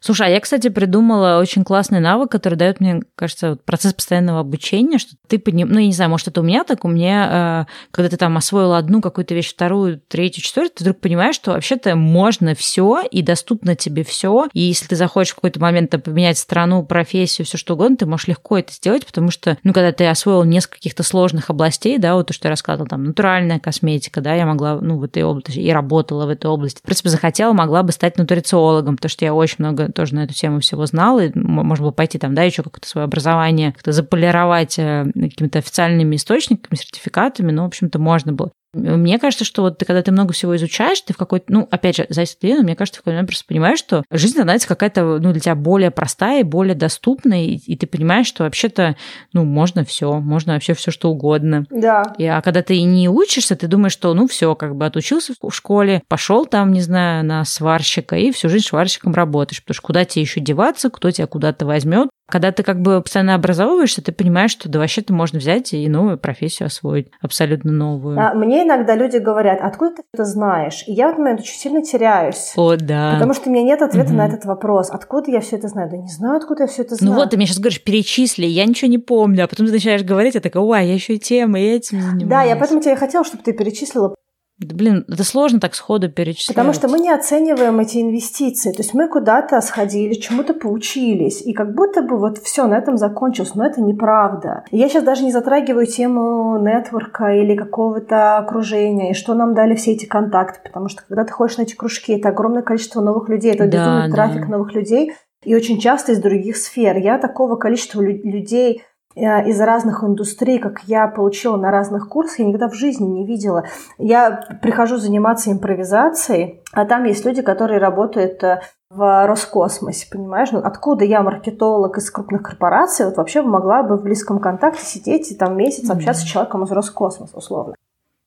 Слушай, а я, кстати, придумала очень классный навык, который дает мне, кажется, процесс постоянного обучения, что ты подним... ну, я не знаю, может, это у меня так, у меня, э, когда ты там освоила одну какую-то вещь, вторую, третью, четвертую, ты вдруг понимаешь, что вообще-то можно все и доступно тебе все. И если ты захочешь в какой-то момент поменять страну, профессию, все что угодно, ты можешь легко это сделать, потому что, ну, когда ты освоил несколько каких-то сложных областей, да, вот то, что я рассказывала, там, натуральная косметика, да, я могла, ну, в этой области, и работала в этой области. В принципе, захотела, могла бы стать нутрициологом, потому что я очень много тоже на эту тему всего знал, и можно было пойти там, да, еще какое-то свое образование, как-то заполировать э, какими-то официальными источниками, сертификатами, ну, в общем-то, можно было. Мне кажется, что вот ты, когда ты много всего изучаешь, ты в какой-то, ну, опять же, зависит от но мне кажется, в какой-то момент просто понимаешь, что жизнь становится какая-то, ну, для тебя более простая и более доступная, и, и ты понимаешь, что вообще-то, ну, можно все, можно вообще все что угодно. Да. И, а когда ты не учишься, ты думаешь, что, ну, все, как бы отучился в школе, пошел там, не знаю, на сварщика, и всю жизнь сварщиком работаешь, потому что куда тебе еще деваться, кто тебя куда-то возьмет, когда ты как бы постоянно образовываешься, ты понимаешь, что да вообще-то можно взять и новую профессию освоить, абсолютно новую. А, мне иногда люди говорят, откуда ты это знаешь? И я в этот момент очень сильно теряюсь. О, да. Потому что у меня нет ответа угу. на этот вопрос. Откуда я все это знаю? Да не знаю, откуда я все это знаю. Ну вот, ты мне сейчас говоришь, перечисли, я ничего не помню, а потом ты начинаешь говорить, я такая, ой, я еще и тем, и этим занимаюсь. Да, я поэтому тебе хотела, чтобы ты перечислила, блин, это сложно так сходу перечислять. Потому что мы не оцениваем эти инвестиции. То есть мы куда-то сходили, чему-то поучились, и как будто бы вот все на этом закончилось, но это неправда. Я сейчас даже не затрагиваю тему нетворка или какого-то окружения, и что нам дали все эти контакты, потому что когда ты ходишь на эти кружки, это огромное количество новых людей, это да, безумный да. трафик новых людей, и очень часто из других сфер. Я такого количества людей из разных индустрий, как я получила на разных курсах, я никогда в жизни не видела. Я прихожу заниматься импровизацией, а там есть люди, которые работают э, в Роскосмосе, понимаешь? Ну, откуда я, маркетолог из крупных корпораций, вот вообще могла бы в близком контакте сидеть и там месяц общаться mm-hmm. с человеком из Роскосмоса, условно.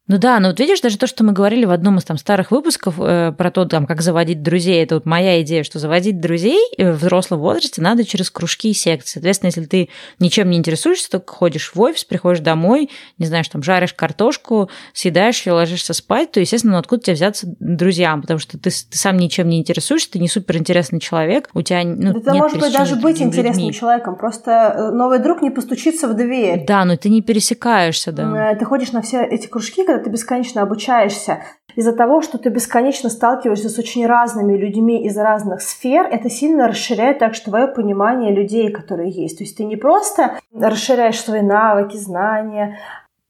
Ну да, но вот видишь, даже то, что мы говорили в одном из там старых выпусков э, про то, там, как заводить друзей, это вот моя идея, что заводить друзей в взрослом возрасте надо через кружки и секции. Соответственно, если ты ничем не интересуешься, только ходишь в офис, приходишь домой, не знаешь, там, жаришь картошку, съедаешь ее, ложишься спать, то, естественно, ну, откуда тебе взяться друзьям, потому что ты, ты сам ничем не интересуешься, ты не супер интересный человек, у тебя ну, Это нет может быть даже быть интересным людьми. человеком, просто э, новый друг не постучится в дверь. Да, но ты не пересекаешься, да. Э, ты ходишь на все эти кружки, когда ты бесконечно обучаешься, из-за того, что ты бесконечно сталкиваешься с очень разными людьми из разных сфер, это сильно расширяет также твое понимание людей, которые есть. То есть ты не просто расширяешь свои навыки, знания,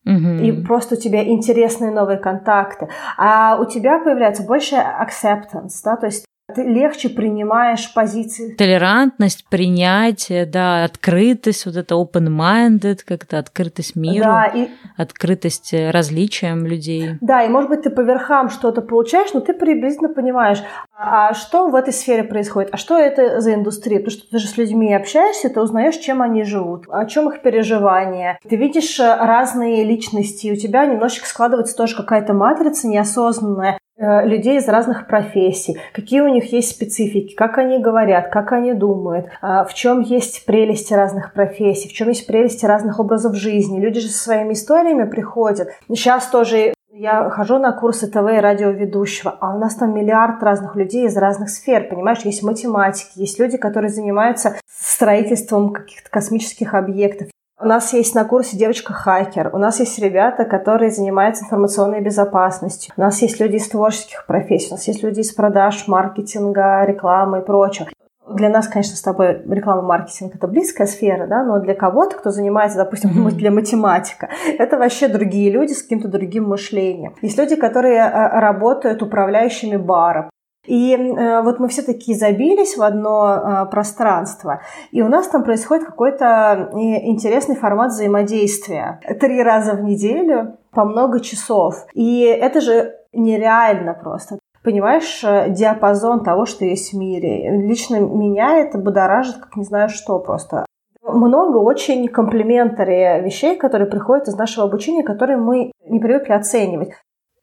Угу. И просто у тебя интересные новые контакты. А у тебя появляется больше acceptance, да, то есть ты легче принимаешь позиции. Толерантность, принятие, да, открытость, вот это open-minded, как-то открытость миру, да, и... открытость различиям людей. Да, и может быть ты по верхам что-то получаешь, но ты приблизительно понимаешь, а что в этой сфере происходит, а что это за индустрия, потому что ты же с людьми общаешься, ты узнаешь, чем они живут, о чем их переживания. Ты видишь разные личности, у тебя немножечко складывается тоже какая-то матрица неосознанная, Э, людей из разных профессий, какие у них есть специфики, как они говорят, как они думают, а, в чем есть прелести разных профессий, в чем есть прелести разных образов жизни. Люди же со своими историями приходят. Сейчас тоже я хожу на курсы ТВ и радиоведущего, а у нас там миллиард разных людей из разных сфер, понимаешь? Есть математики, есть люди, которые занимаются строительством каких-то космических объектов, у нас есть на курсе девочка-хакер, у нас есть ребята, которые занимаются информационной безопасностью, у нас есть люди из творческих профессий, у нас есть люди из продаж, маркетинга, рекламы и прочего. Для нас, конечно, с тобой реклама маркетинг это близкая сфера, да, но для кого-то, кто занимается, допустим, для математика, это вообще другие люди с каким-то другим мышлением. Есть люди, которые э, работают управляющими баром, и э, вот мы все такие забились в одно э, пространство, и у нас там происходит какой-то э, интересный формат взаимодействия. Три раза в неделю по много часов. И это же нереально просто. Понимаешь, э, диапазон того, что есть в мире. Лично меня это будоражит, как не знаю что просто. Много очень комплиментария вещей, которые приходят из нашего обучения, которые мы не привыкли оценивать.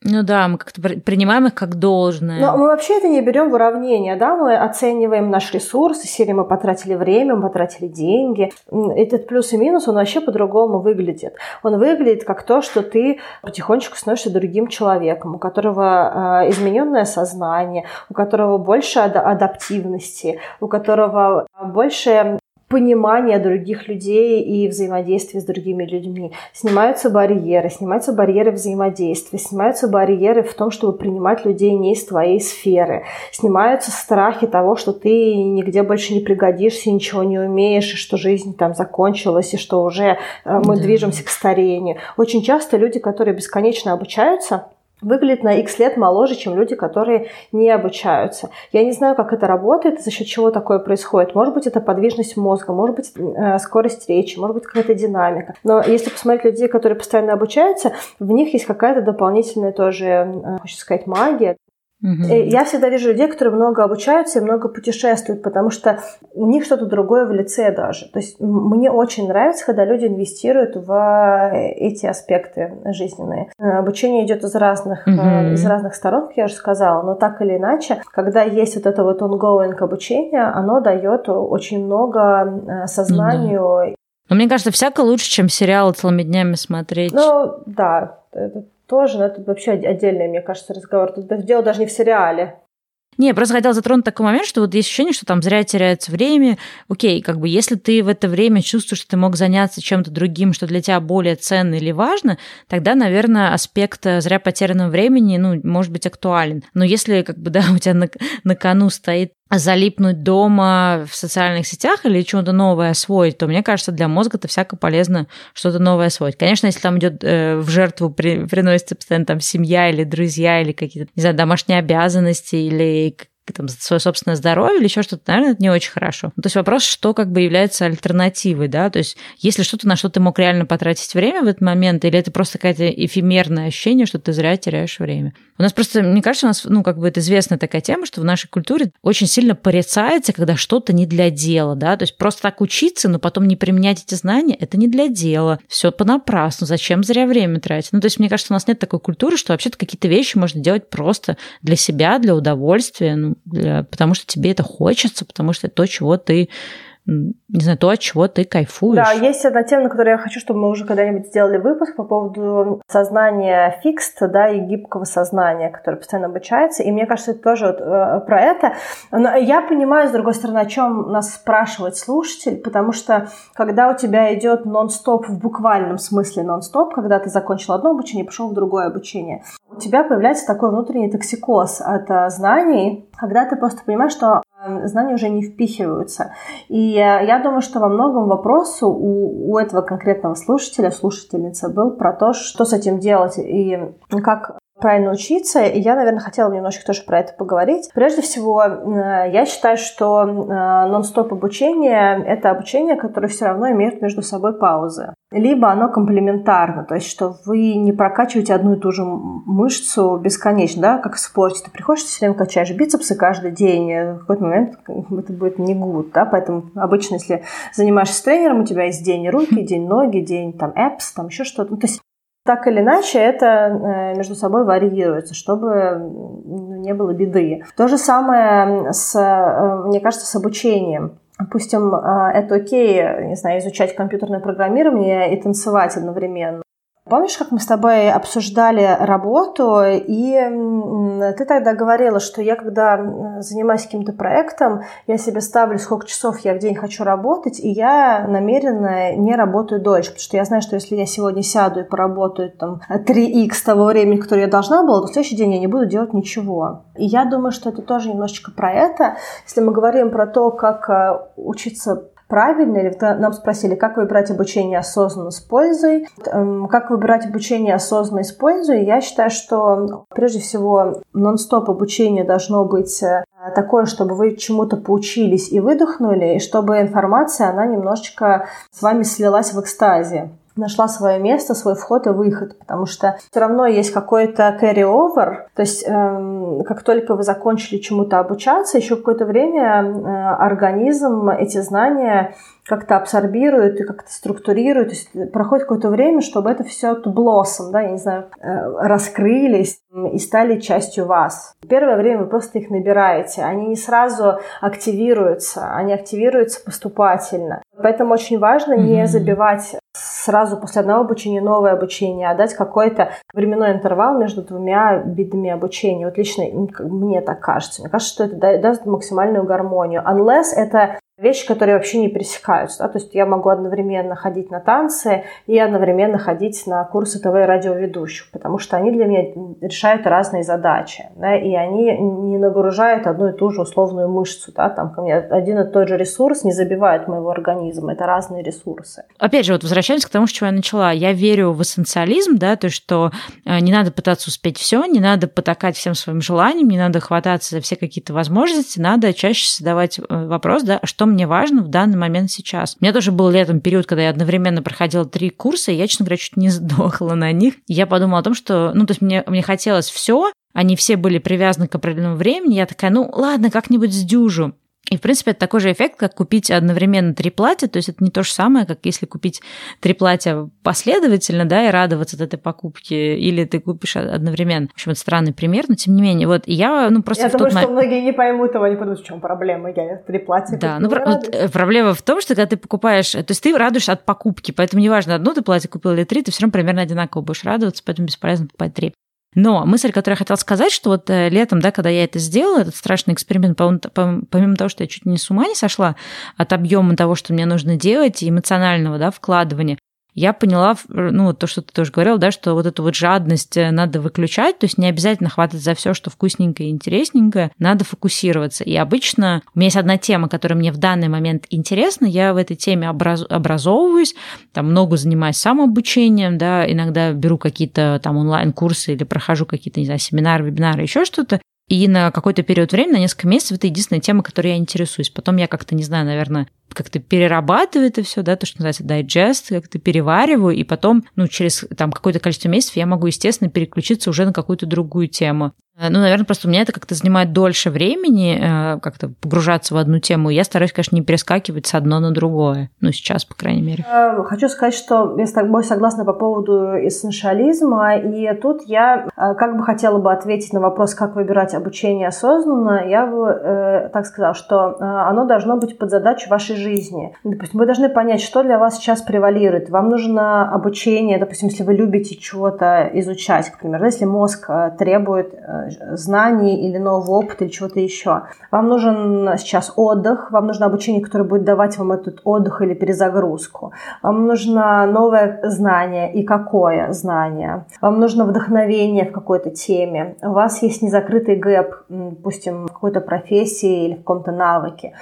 Ну да, мы как-то принимаем их как должное. Но мы вообще это не берем в уравнение, да, мы оцениваем наш ресурс, серии мы потратили время, мы потратили деньги. Этот плюс и минус, он вообще по-другому выглядит. Он выглядит как то, что ты потихонечку становишься другим человеком, у которого э, измененное сознание, у которого больше ад- адаптивности, у которого больше понимание других людей и взаимодействие с другими людьми. Снимаются барьеры, снимаются барьеры взаимодействия, снимаются барьеры в том, чтобы принимать людей не из твоей сферы. Снимаются страхи того, что ты нигде больше не пригодишься, ничего не умеешь, и что жизнь там закончилась, и что уже э, мы да. движемся к старению. Очень часто люди, которые бесконечно обучаются, выглядит на X лет моложе, чем люди, которые не обучаются. Я не знаю, как это работает, за счет чего такое происходит. Может быть, это подвижность мозга, может быть, э, скорость речи, может быть, какая-то динамика. Но если посмотреть людей, которые постоянно обучаются, в них есть какая-то дополнительная тоже, э, хочется сказать, магия. Угу. Я всегда вижу людей, которые много обучаются и много путешествуют, потому что у них что-то другое в лице даже. То есть мне очень нравится, когда люди инвестируют в эти аспекты жизненные. Обучение идет из разных, угу. из разных сторон, как я уже сказала, но так или иначе, когда есть вот это вот ongoing обучение, оно дает очень много э, сознанию. Угу. Но мне кажется, всяко лучше, чем сериалы целыми днями смотреть. Ну, да, это тоже, но это вообще отдельный, мне кажется, разговор. Тут дело даже не в сериале. Не, просто хотел затронуть такой момент, что вот есть ощущение, что там зря теряется время. Окей, как бы если ты в это время чувствуешь, что ты мог заняться чем-то другим, что для тебя более ценно или важно, тогда, наверное, аспект э, зря потерянного времени, ну, может быть актуален. Но если, как бы, да, у тебя на, на кону стоит залипнуть дома в социальных сетях или что-то новое освоить, то мне кажется, для мозга это всяко полезно что-то новое освоить. Конечно, если там идет э, в жертву при, приносится постоянно там семья или друзья или какие-то, не знаю, домашние обязанности или там, свое собственное здоровье или еще что-то, наверное, это не очень хорошо. Ну, то есть вопрос, что как бы является альтернативой, да, то есть если что-то, на что ты мог реально потратить время в этот момент, или это просто какое-то эфемерное ощущение, что ты зря теряешь время. У нас просто, мне кажется, у нас, ну, как бы это известная такая тема, что в нашей культуре очень сильно порицается, когда что-то не для дела, да, то есть просто так учиться, но потом не применять эти знания, это не для дела, все понапрасну, зачем зря время тратить? Ну, то есть мне кажется, у нас нет такой культуры, что вообще-то какие-то вещи можно делать просто для себя, для удовольствия, ну, для, потому что тебе это хочется, потому что это то, чего ты не знаю, то, от чего ты кайфуешь. Да, есть одна тема, на которой я хочу, чтобы мы уже когда-нибудь сделали выпуск по поводу сознания фикст, да, и гибкого сознания, которое постоянно обучается. И мне кажется, это тоже вот, э, про это. Но я понимаю, с другой стороны, о чем нас спрашивает слушатель, потому что когда у тебя идет нон-стоп в буквальном смысле нон-стоп, когда ты закончил одно обучение пошел в другое обучение, у тебя появляется такой внутренний токсикоз от э, знаний, когда ты просто понимаешь, что знания уже не впихиваются. И э, я думаю, что во многом вопрос у, у этого конкретного слушателя, слушательницы был про то, что с этим делать и как правильно учиться, и я, наверное, хотела немножко тоже про это поговорить. Прежде всего, э, я считаю, что нон-стоп обучение — это обучение, которое все равно имеет между собой паузы либо оно комплементарно, то есть что вы не прокачиваете одну и ту же мышцу бесконечно, да, как в спорте. Ты приходишь, ты все время качаешь бицепсы каждый день, в какой-то момент это будет не гуд, да, поэтому обычно, если занимаешься тренером, у тебя есть день руки, день ноги, день там эпс, там еще что-то. Ну, то есть так или иначе это э, между собой варьируется, чтобы не было беды. То же самое, с, э, мне кажется, с обучением. Допустим, а, это окей, не знаю, изучать компьютерное программирование и танцевать одновременно. Помнишь, как мы с тобой обсуждали работу, и ты тогда говорила, что я, когда занимаюсь каким-то проектом, я себе ставлю, сколько часов я в день хочу работать, и я намеренно не работаю дольше, потому что я знаю, что если я сегодня сяду и поработаю там 3х того времени, которое я должна была, то в следующий день я не буду делать ничего. И я думаю, что это тоже немножечко про это. Если мы говорим про то, как э, учиться правильно, или нам спросили, как выбирать обучение осознанно с пользой, эм, как выбирать обучение осознанно с пользой, я считаю, что прежде всего нон-стоп обучение должно быть э, такое, чтобы вы чему-то поучились и выдохнули, и чтобы информация, она немножечко с вами слилась в экстазе нашла свое место, свой вход и выход, потому что все равно есть какой-то carry-over, то есть эм, как только вы закончили чему-то обучаться, еще какое-то время э, организм эти знания как-то абсорбирует и как-то структурирует. То есть проходит какое-то время, чтобы это все блоссом, да, я не знаю, э, раскрылись и стали частью вас. Первое время вы просто их набираете. Они не сразу активируются, они активируются поступательно. Поэтому очень важно не забивать сразу после одного обучения новое обучение, а дать какой-то временной интервал между двумя видами обучения. Вот лично мне так кажется. Мне кажется, что это даст максимальную гармонию. Unless это вещи, которые вообще не пересекаются. Да? То есть я могу одновременно ходить на танцы и одновременно ходить на курсы ТВ и радиоведущих, потому что они для меня решают разные задачи, да? и они не нагружают одну и ту же условную мышцу. Да? Там ко мне один и тот же ресурс не забивает моего организма, это разные ресурсы. Опять же, вот возвращаясь к тому, с чего я начала, я верю в эссенциализм, да, то есть что э, не надо пытаться успеть все, не надо потакать всем своим желаниям, не надо хвататься за все какие-то возможности, надо чаще задавать э, вопрос, да, что мне важно в данный момент сейчас. У меня тоже был летом период, когда я одновременно проходила три курса, и я, честно говоря, чуть не сдохла на них. Я подумала о том, что, ну, то есть мне, мне хотелось все, они все были привязаны к определенному времени. Я такая, ну ладно, как-нибудь сдюжу. И, в принципе, это такой же эффект, как купить одновременно три платья. То есть это не то же самое, как если купить три платья последовательно, да, и радоваться от этой покупки, или ты купишь одновременно. В общем, это странный пример, но тем не менее. Вот я, ну, просто Я думаю, тот что многие не поймут его, они подумают, в чем проблема, я три платья Да, ну, вот, проблема в том, что когда ты покупаешь, то есть ты радуешься от покупки, поэтому неважно, одно ты платье купил или три, ты все равно примерно одинаково будешь радоваться, поэтому бесполезно покупать три. Но мысль, которую я хотела сказать, что вот э, летом, да, когда я это сделала, этот страшный эксперимент, помимо того, что я чуть не с ума не сошла от объема того, что мне нужно делать, и эмоционального да, вкладывания, я поняла, ну, то, что ты тоже говорил, да, что вот эту вот жадность э, надо выключать, то есть не обязательно хватать за все, что вкусненькое и интересненькое, надо фокусироваться. И обычно у меня есть одна тема, которая мне в данный момент интересна, я в этой теме образ... образовываюсь, там много занимаюсь самообучением, да, иногда беру какие-то там онлайн-курсы или прохожу какие-то, не знаю, семинары, вебинары, еще что-то, и на какой-то период времени, на несколько месяцев, это единственная тема, которой я интересуюсь. Потом я как-то, не знаю, наверное, как-то перерабатываю это все, да, то, что называется digest, как-то перевариваю, и потом, ну, через там какое-то количество месяцев я могу, естественно, переключиться уже на какую-то другую тему. Э, ну, наверное, просто у меня это как-то занимает дольше времени, э, как-то погружаться в одну тему. Я стараюсь, конечно, не перескакивать с одно на другое. Ну, сейчас, по крайней мере. Э, хочу сказать, что я с тобой согласна по поводу эссенциализма. И тут я как бы хотела бы ответить на вопрос, как выбирать обучение осознанно. Я бы так сказала, что оно должно быть под задачу вашей жизни. Допустим, вы должны понять, что для вас сейчас превалирует. Вам нужно обучение, допустим, если вы любите чего-то изучать, к примеру, если мозг требует знаний или нового опыта или чего-то еще. Вам нужен сейчас отдых, вам нужно обучение, которое будет давать вам этот отдых или перезагрузку. Вам нужно новое знание и какое знание. Вам нужно вдохновение в какой-то теме. У вас есть незакрытый гэп, допустим, в какой-то профессии или в каком-то навыке.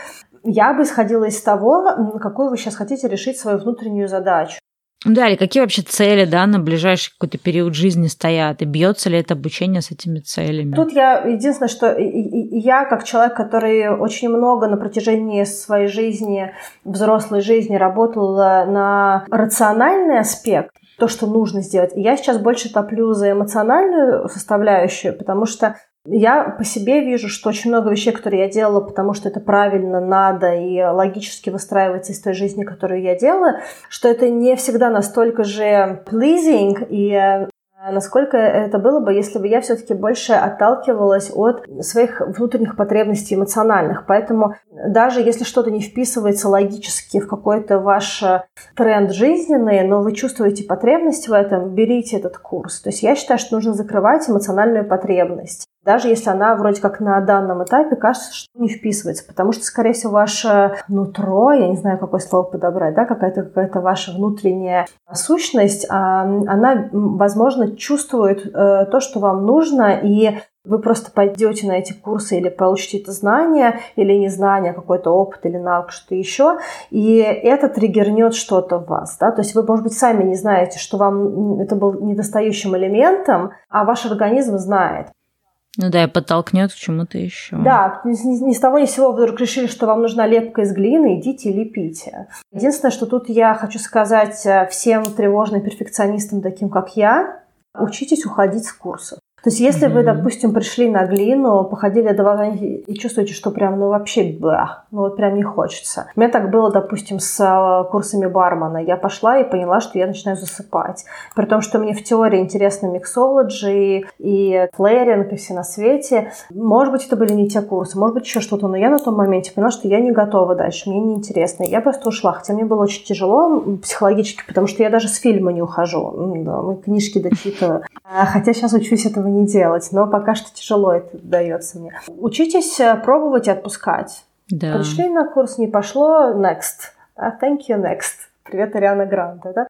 Я бы исходила из того, какую вы сейчас хотите решить свою внутреннюю задачу. Да, или какие вообще цели, да, на ближайший какой-то период жизни стоят, и бьется ли это обучение с этими целями? Тут я, единственное, что я, как человек, который очень много на протяжении своей жизни, взрослой жизни, работала на рациональный аспект, то, что нужно сделать. Я сейчас больше топлю за эмоциональную составляющую, потому что я по себе вижу, что очень много вещей, которые я делала, потому что это правильно, надо и логически выстраивается из той жизни, которую я делаю, что это не всегда настолько же pleasing и А насколько это было бы, если бы я все-таки больше отталкивалась от своих внутренних потребностей эмоциональных. Поэтому даже если что-то не вписывается логически в какой-то ваш э, тренд жизненный, но вы чувствуете потребность в этом, берите этот курс. То есть я считаю, что нужно закрывать эмоциональную потребность даже если она вроде как на данном этапе кажется, что не вписывается, потому что, скорее всего, ваше нутро, я не знаю, какое слово подобрать, да, какая-то какая ваша внутренняя сущность, а, она, возможно, чувствует э, то, что вам нужно, и вы просто пойдете на эти курсы или получите это знание, или не знание, какой-то опыт или навык, что-то еще, и это триггернет что-то в вас. Да? То есть вы, может быть, сами не знаете, что вам это был недостающим элементом, а ваш организм знает. Ну да, и подтолкнет к чему-то еще. Да, ни, ни с того ни с сего вдруг решили, что вам нужна лепка из глины, идите лепите. Единственное, что тут я хочу сказать э, всем тревожным перфекционистам, таким как я, учитесь уходить с курсов. То есть, если mm-hmm. вы, допустим, пришли на глину, походили два занятия и чувствуете, что прям, ну, вообще, бля, ну, вот прям не хочется. У меня так было, допустим, с э, курсами бармена. Я пошла и поняла, что я начинаю засыпать. При том, что мне в теории интересно миксологи и флэринг, и все на свете. Может быть, это были не те курсы, может быть, еще что-то, но я на том моменте поняла, что я не готова дальше, мне неинтересно. Я просто ушла, хотя мне было очень тяжело психологически, потому что я даже с фильма не ухожу. Да, книжки дочитываю. А, хотя сейчас учусь этого не делать, но пока что тяжело это дается мне. Учитесь э, пробовать и отпускать. Да. Пришли на курс, не пошло, next. Uh, thank you, next. Привет, Ариана Гранта, да?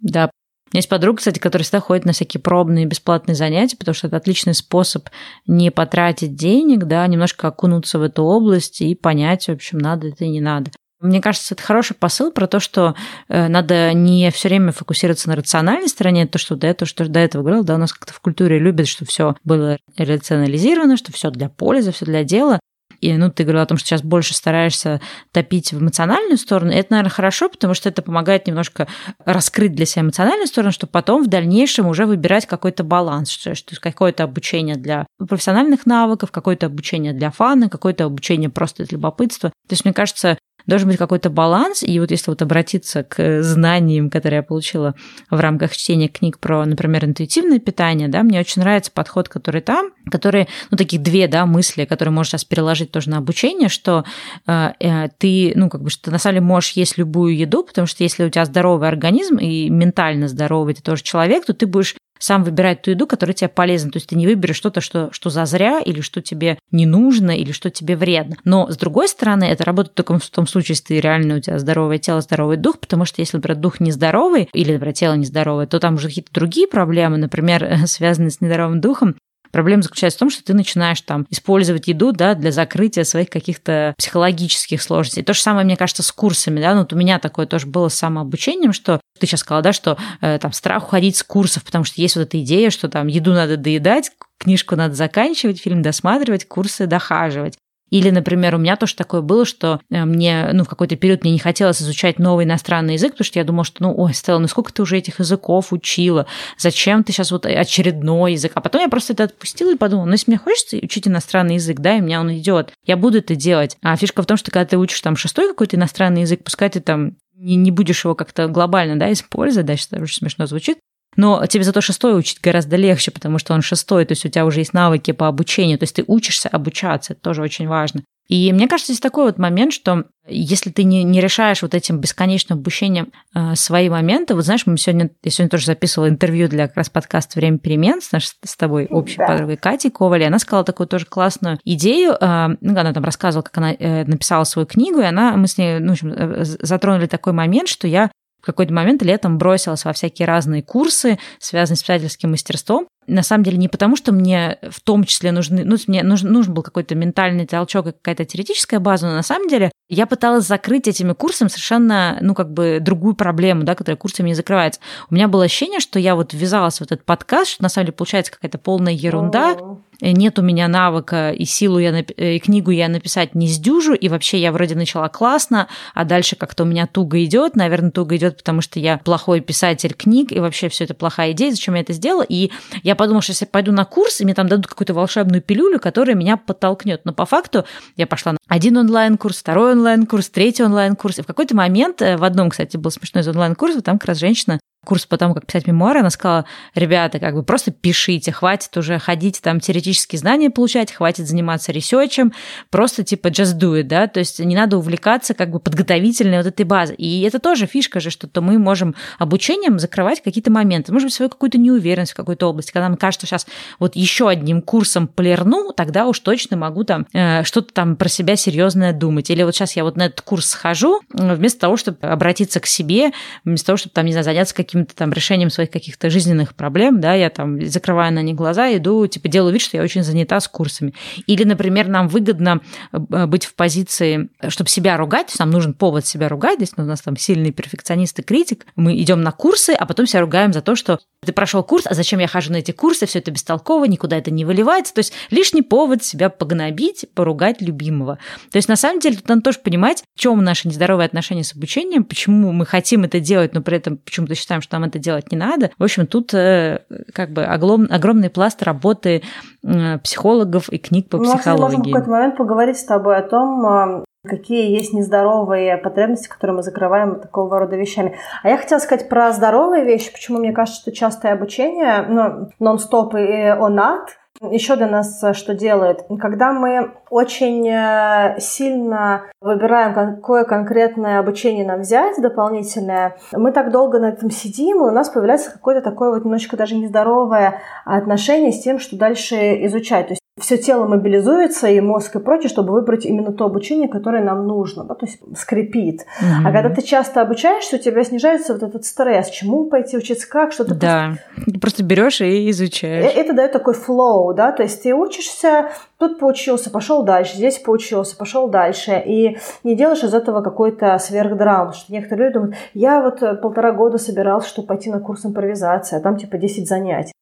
Да, у меня есть подруга, кстати, которая всегда ходит на всякие пробные бесплатные занятия, потому что это отличный способ не потратить денег, да, немножко окунуться в эту область и понять, в общем, надо это и не надо. Мне кажется, это хороший посыл про то, что э, надо не все время фокусироваться на рациональной стороне, то, что до этого, что до этого говорил, да, у нас как-то в культуре любят, что все было рационализировано, что все для пользы, все для дела. И, ну, ты говорила о том, что сейчас больше стараешься топить в эмоциональную сторону. Это, наверное, хорошо, потому что это помогает немножко раскрыть для себя эмоциональную сторону, чтобы потом в дальнейшем уже выбирать какой-то баланс, что, что какое-то обучение для профессиональных навыков, какое-то обучение для фана, какое-то обучение просто для любопытства. То есть, мне кажется, должен быть какой-то баланс. И вот если вот обратиться к знаниям, которые я получила в рамках чтения книг про, например, интуитивное питание, да, мне очень нравится подход, который там, которые, ну, таких две, да, мысли, которые можешь сейчас переложить тоже на обучение, что э, э, ты, ну, как бы, что ты на самом деле можешь есть любую еду, потому что если у тебя здоровый организм и ментально здоровый ты тоже человек, то ты будешь сам выбирать ту еду, которая тебе полезна. То есть ты не выберешь что-то, что, что зазря, или что тебе не нужно, или что тебе вредно. Но, с другой стороны, это работает только в том случае, если ты реально у тебя здоровое тело, здоровый дух, потому что если, например, дух нездоровый, или, например, тело нездоровое, то там уже какие-то другие проблемы, например, связанные с нездоровым духом, Проблема заключается в том, что ты начинаешь там использовать еду да, для закрытия своих каких-то психологических сложностей. То же самое, мне кажется, с курсами. Да? Ну, вот у меня такое тоже было с самообучением, что ты сейчас сказала, да, что э, там страх уходить с курсов, потому что есть вот эта идея, что там еду надо доедать, книжку надо заканчивать, фильм досматривать, курсы дохаживать. Или, например, у меня тоже такое было, что э, мне, ну, в какой-то период мне не хотелось изучать новый иностранный язык, потому что я думала, что, ну, ой, Стелла, ну сколько ты уже этих языков учила? Зачем ты сейчас вот очередной язык? А потом я просто это отпустила и подумала, ну, если мне хочется учить иностранный язык, да, и у меня он идет, я буду это делать. А фишка в том, что когда ты учишь там шестой какой-то иностранный язык, пускай ты там не, не будешь его как-то глобально да, использовать, да, сейчас уже смешно звучит, но тебе зато шестой учить гораздо легче, потому что он шестой, то есть у тебя уже есть навыки по обучению, то есть ты учишься обучаться, это тоже очень важно. И мне кажется, есть такой вот момент, что если ты не, не решаешь вот этим бесконечным обучением э, свои моменты, вот знаешь, мы сегодня, я сегодня тоже записывала интервью для как раз подкаста «Время перемен» с, нашей, с тобой общей да. подругой Катей Ковали, она сказала такую тоже классную идею, э, ну, она там рассказывала, как она э, написала свою книгу, и она, мы с ней, ну, в общем, э, затронули такой момент, что я в какой-то момент летом бросилась во всякие разные курсы, связанные с писательским мастерством. На самом деле не потому, что мне в том числе нужны, ну, мне нужен, нужен был какой-то ментальный толчок и какая-то теоретическая база, но на самом деле я пыталась закрыть этими курсами совершенно, ну, как бы другую проблему, да, которая курсами не закрывается. У меня было ощущение, что я вот ввязалась в этот подкаст, что на самом деле получается какая-то полная ерунда, нет у меня навыка, и силу я, нап... И книгу я написать не сдюжу, и вообще я вроде начала классно, а дальше как-то у меня туго идет, наверное, туго идет, потому что я плохой писатель книг, и вообще все это плохая идея, зачем я это сделала, и я подумала, что если я пойду на курс, и мне там дадут какую-то волшебную пилюлю, которая меня подтолкнет, но по факту я пошла на один онлайн-курс, второй онлайн-курс, третий онлайн-курс, и в какой-то момент, э, в одном, кстати, был смешной из онлайн-курсов, там как раз женщина курс по тому, как писать мемуары, она сказала, ребята, как бы просто пишите, хватит уже ходить там теоретические знания получать, хватит заниматься ресерчем, просто типа just do it, да, то есть не надо увлекаться как бы подготовительной вот этой базой. И это тоже фишка же, что то мы можем обучением закрывать какие-то моменты, может быть, свою какую-то неуверенность в какой-то области. Когда мне кажется, что сейчас вот еще одним курсом полирну, тогда уж точно могу там э, что-то там про себя серьезное думать. Или вот сейчас я вот на этот курс схожу, вместо того, чтобы обратиться к себе, вместо того, чтобы там, не знаю, заняться каким-то там решением своих каких-то жизненных проблем, да, я там закрываю на них глаза, иду, типа, делаю вид, что я очень занята с курсами. Или, например, нам выгодно э, быть в позиции, чтобы себя ругать, нам нужен повод себя ругать, если у нас там сильный перфекционист и критик, мы идем на курсы, а потом себя ругаем за то, что ты прошел курс, а зачем я хожу на эти курсы, все это бестолково, никуда это не выливается. То есть лишний повод себя погнобить, поругать любимого. То есть на самом деле тут надо тоже понимать, в чем наши нездоровые отношения с обучением, почему мы хотим это делать, но при этом почему-то считаем, что нам это делать не надо. В общем, тут э, как бы огромный пласт работы э, психологов и книг по ну, психологии. Мы можем в какой-то момент поговорить с тобой о том, а, какие есть нездоровые потребности, которые мы закрываем такого рода вещами. А я хотела сказать про здоровые вещи, почему мне кажется, что частое обучение, ну, нон-стоп и онат, еще для нас что делает? Когда мы очень э, сильно выбираем, какое конкретное обучение нам взять дополнительное, мы так долго на этом сидим, и у нас появляется какое-то такое вот немножечко даже нездоровое отношение с тем, что дальше изучать. То есть все тело мобилизуется, и мозг и прочее, чтобы выбрать именно то обучение, которое нам нужно, да, то есть скрипит. Mm-hmm. А когда ты часто обучаешься, у тебя снижается вот этот стресс. Чему пойти учиться, как, что-то. Да, просто, ты просто берешь и изучаешь. Э, это дает такой флоу, да, то есть ты учишься, тут поучился, пошел дальше, здесь поучился, пошел дальше, и не делаешь из этого какой-то сверхдрам, что некоторые люди думают, я вот полтора года собирался, чтобы пойти на курс импровизации, а там типа 10 занятий.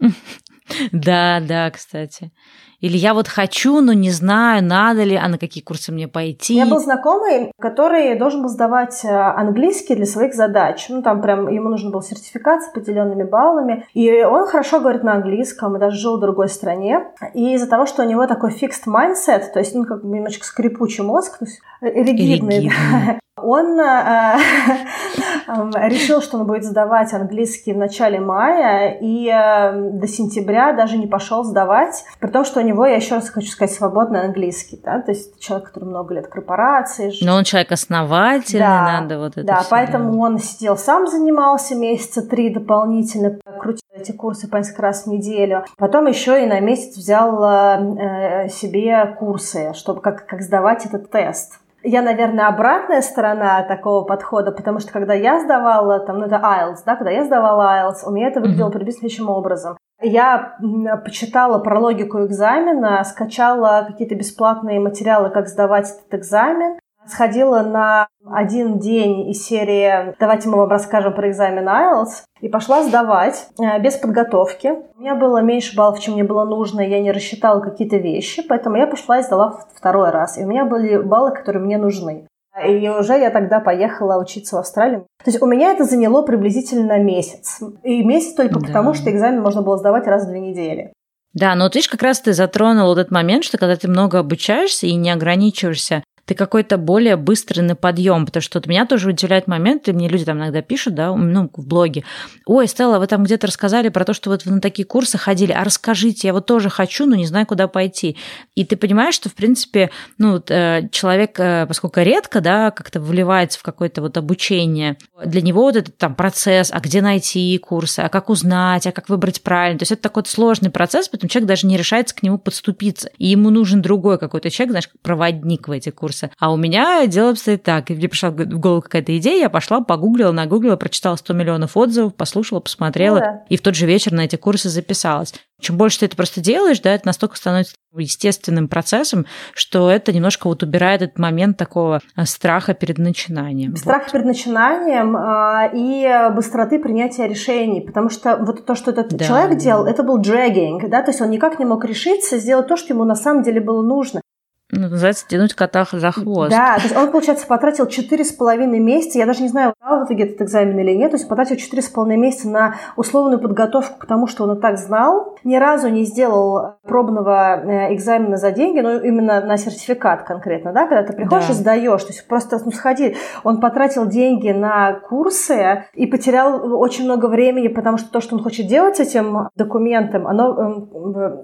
Да, да, кстати. Или я вот хочу, но не знаю, надо ли, а на какие курсы мне пойти. Меня был знакомый, который должен был сдавать э, английский для своих задач. Ну, там прям ему нужно был сертификат с определенными баллами. И он хорошо говорит на английском, и даже жил в другой стране. И из-за того, что у него такой fixed mindset, то есть, ну, как бы немножечко скрипучий мозг, то есть ригидный, ригидный. Он э, решил, что он будет сдавать английский в начале мая, и э, до сентября даже не пошел сдавать, при том, что у него, я еще раз хочу сказать, свободный английский, да, то есть человек, который много лет корпорации. Но он человек основательный, да, надо вот это Да, все поэтому делать. он сидел сам, занимался месяца три дополнительно, крутил эти курсы по несколько раз в неделю. Потом еще и на месяц взял э, себе курсы, чтобы как, как сдавать этот тест я, наверное, обратная сторона такого подхода, потому что когда я сдавала, там, ну это IELTS, да, когда я сдавала IELTS, у меня это выглядело mm-hmm. приблизительно следующим образом. Я почитала про логику экзамена, скачала какие-то бесплатные материалы, как сдавать этот экзамен, Сходила на один день из серии «Давайте мы вам расскажем про экзамен IELTS» и пошла сдавать э, без подготовки. У меня было меньше баллов, чем мне было нужно, я не рассчитала какие-то вещи, поэтому я пошла и сдала второй раз. И у меня были баллы, которые мне нужны. И уже я тогда поехала учиться в Австралию. То есть у меня это заняло приблизительно месяц. И месяц только да. потому, что экзамен можно было сдавать раз в две недели. Да, но вот видишь, как раз ты затронул вот этот момент, что когда ты много обучаешься и не ограничиваешься ты какой-то более быстрый на подъем, потому что вот меня тоже удивляет момент, и мне люди там иногда пишут, да, ну, в блоге, ой, Стелла, вы там где-то рассказали про то, что вот вы на такие курсы ходили, а расскажите, я вот тоже хочу, но не знаю, куда пойти. И ты понимаешь, что, в принципе, ну, э, человек, э, поскольку редко, да, как-то вливается в какое-то вот обучение, для него вот этот там процесс, а где найти курсы, а как узнать, а как выбрать правильно, то есть это такой сложный процесс, поэтому человек даже не решается к нему подступиться, и ему нужен другой какой-то человек, знаешь, проводник в эти курсы курса. А у меня дело обстоит так. И мне пришла в голову какая-то идея, я пошла, погуглила, нагуглила, прочитала 100 миллионов отзывов, послушала, посмотрела, ну, да. и в тот же вечер на эти курсы записалась. Чем больше ты это просто делаешь, да, это настолько становится естественным процессом, что это немножко вот убирает этот момент такого э, страха перед начинанием. Страх вот. перед начинанием э, и быстроты принятия решений, потому что вот то, что этот да, человек да. делал, это был dragging, да, то есть он никак не мог решиться сделать то, что ему на самом деле было нужно. Ну, называется тянуть кота за хвост. Да, то есть он, получается, потратил четыре с половиной месяца, я даже не знаю, дал в итоге этот экзамен или нет, то есть потратил четыре с половиной месяца на условную подготовку к тому, что он и так знал, ни разу не сделал пробного э, экзамена за деньги, но именно на сертификат конкретно, да, когда ты приходишь да. и сдаешь, то есть просто, ну, сходи, он потратил деньги на курсы и потерял очень много времени, потому что то, что он хочет делать с этим документом, оно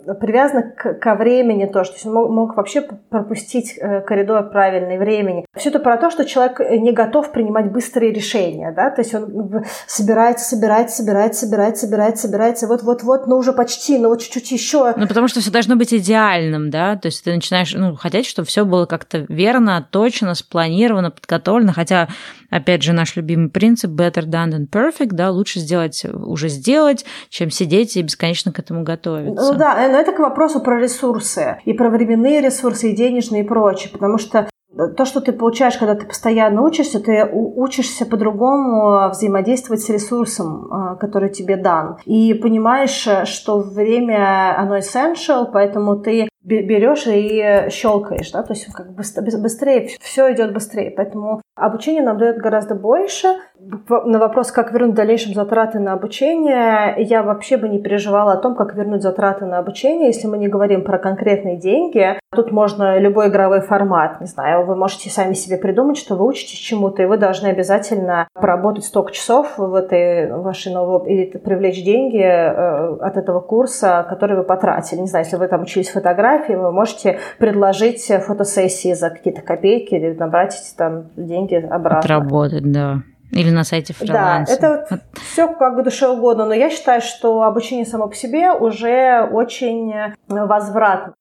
э, привязано к, ко времени тоже, то есть он мог, мог вообще пропустить э, коридор правильный времени. Все это про то, что человек не готов принимать быстрые решения, да, то есть он собирается, собирается, собирается, собирается, собирается, собирается, вот-вот-вот, ну уже почти, ну вот чуть-чуть еще. Ну потому что все должно быть идеальным, да, то есть ты начинаешь, ну, хотеть, чтобы все было как-то верно, точно, спланировано, подготовлено, хотя, опять же, наш любимый принцип better done than perfect, да, лучше сделать, уже сделать, чем сидеть и бесконечно к этому готовиться. Ну да, но это к вопросу про ресурсы, и про временные ресурсы, и денежные и прочее, потому что то, что ты получаешь, когда ты постоянно учишься, ты учишься по-другому взаимодействовать с ресурсом, а, который тебе дан. И понимаешь, что время, оно essential, поэтому ты берешь и щелкаешь, да, то есть как бы быстрее, все идет быстрее. Поэтому обучение нам дает гораздо больше. На вопрос, как вернуть в дальнейшем затраты на обучение, я вообще бы не переживала о том, как вернуть затраты на обучение, если мы не говорим про конкретные деньги. Тут можно любой игровой формат, не знаю, вы можете сами себе придумать, что вы учитесь чему-то, и вы должны обязательно поработать столько часов в этой вашей новой, и привлечь деньги э, от этого курса, который вы потратили. Не знаю, если вы там учились фотографии, фотографии, вы можете предложить фотосессии за какие-то копейки или набрать там деньги обратно. Отработать, да. Или на сайте фриланса. Да, это все как бы душе угодно, но я считаю, что обучение само по себе уже очень возвратно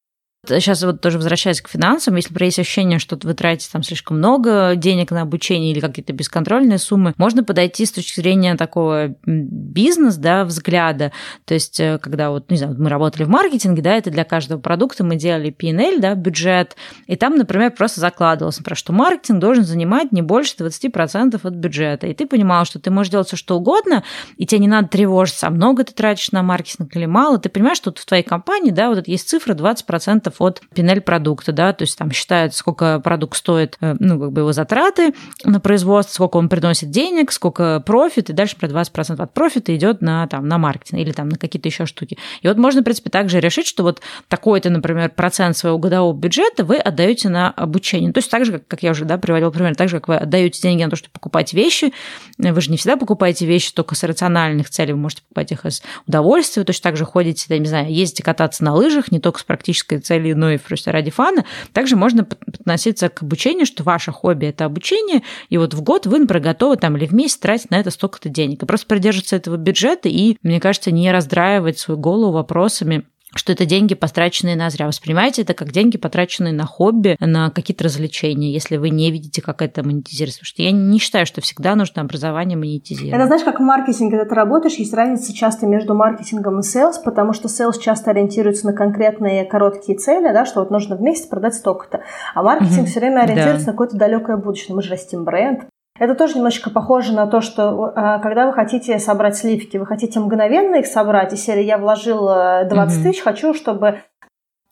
сейчас вот тоже возвращаясь к финансам, если есть ощущение, что вы тратите там слишком много денег на обучение или какие-то бесконтрольные суммы, можно подойти с точки зрения такого бизнес, да, взгляда. То есть, э, когда вот, не знаю, мы работали в маркетинге, да, это для каждого продукта мы делали P&L, да, бюджет, и там, например, просто закладывалось, например, что маркетинг должен занимать не больше 20% от бюджета. И ты понимал, что ты можешь делать все что угодно, и тебе не надо тревожиться, а много ты тратишь на маркетинг или мало. Ты понимаешь, что вот в твоей компании, да, вот есть цифра 20% от пинель продукта, да, то есть там считают, сколько продукт стоит, э, ну, как бы его затраты на производство, сколько он приносит денег, сколько профит, и дальше про 20% от профита идет на, там, на маркетинг или там на какие-то еще штуки. И вот можно, в принципе, также решить, что вот такой-то, например, процент своего годового бюджета вы отдаете на обучение. То есть так же, как я уже да, приводила пример, так же, как вы отдаете деньги на то, чтобы покупать вещи, вы же не всегда покупаете вещи только с рациональных целей, вы можете покупать их из удовольствия, точно так же ходите, да, не знаю, ездите кататься на лыжах, не только с практической целью целью, но и просто ради фана, также можно относиться к обучению, что ваше хобби – это обучение, и вот в год вы, например, готовы там или в месяц тратить на это столько-то денег. И просто придерживаться этого бюджета и, мне кажется, не раздраивать свою голову вопросами, что это деньги, потраченные на зря. Воспринимайте это как деньги, потраченные на хобби, на какие-то развлечения, если вы не видите, как это монетизируется. Потому что я не считаю, что всегда нужно образование монетизировать. Это знаешь, как в маркетинге, когда ты работаешь, есть разница часто между маркетингом и sales, потому что sales часто ориентируется на конкретные короткие цели, да, что вот нужно в месяц продать столько-то. А маркетинг mm-hmm. все время ориентируется да. на какое-то далекое будущее. Мы же растим бренд, это тоже немножечко похоже на то, что а, когда вы хотите собрать сливки, вы хотите мгновенно их собрать, и серии я вложил 20 угу. тысяч, хочу, чтобы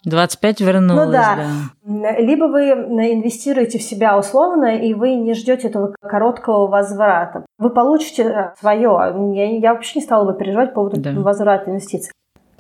25 вернулось, ну, да. да. Либо вы инвестируете в себя условно, и вы не ждете этого короткого возврата. Вы получите э, свое. Я, я вообще не стала бы переживать по поводу да. возврата инвестиций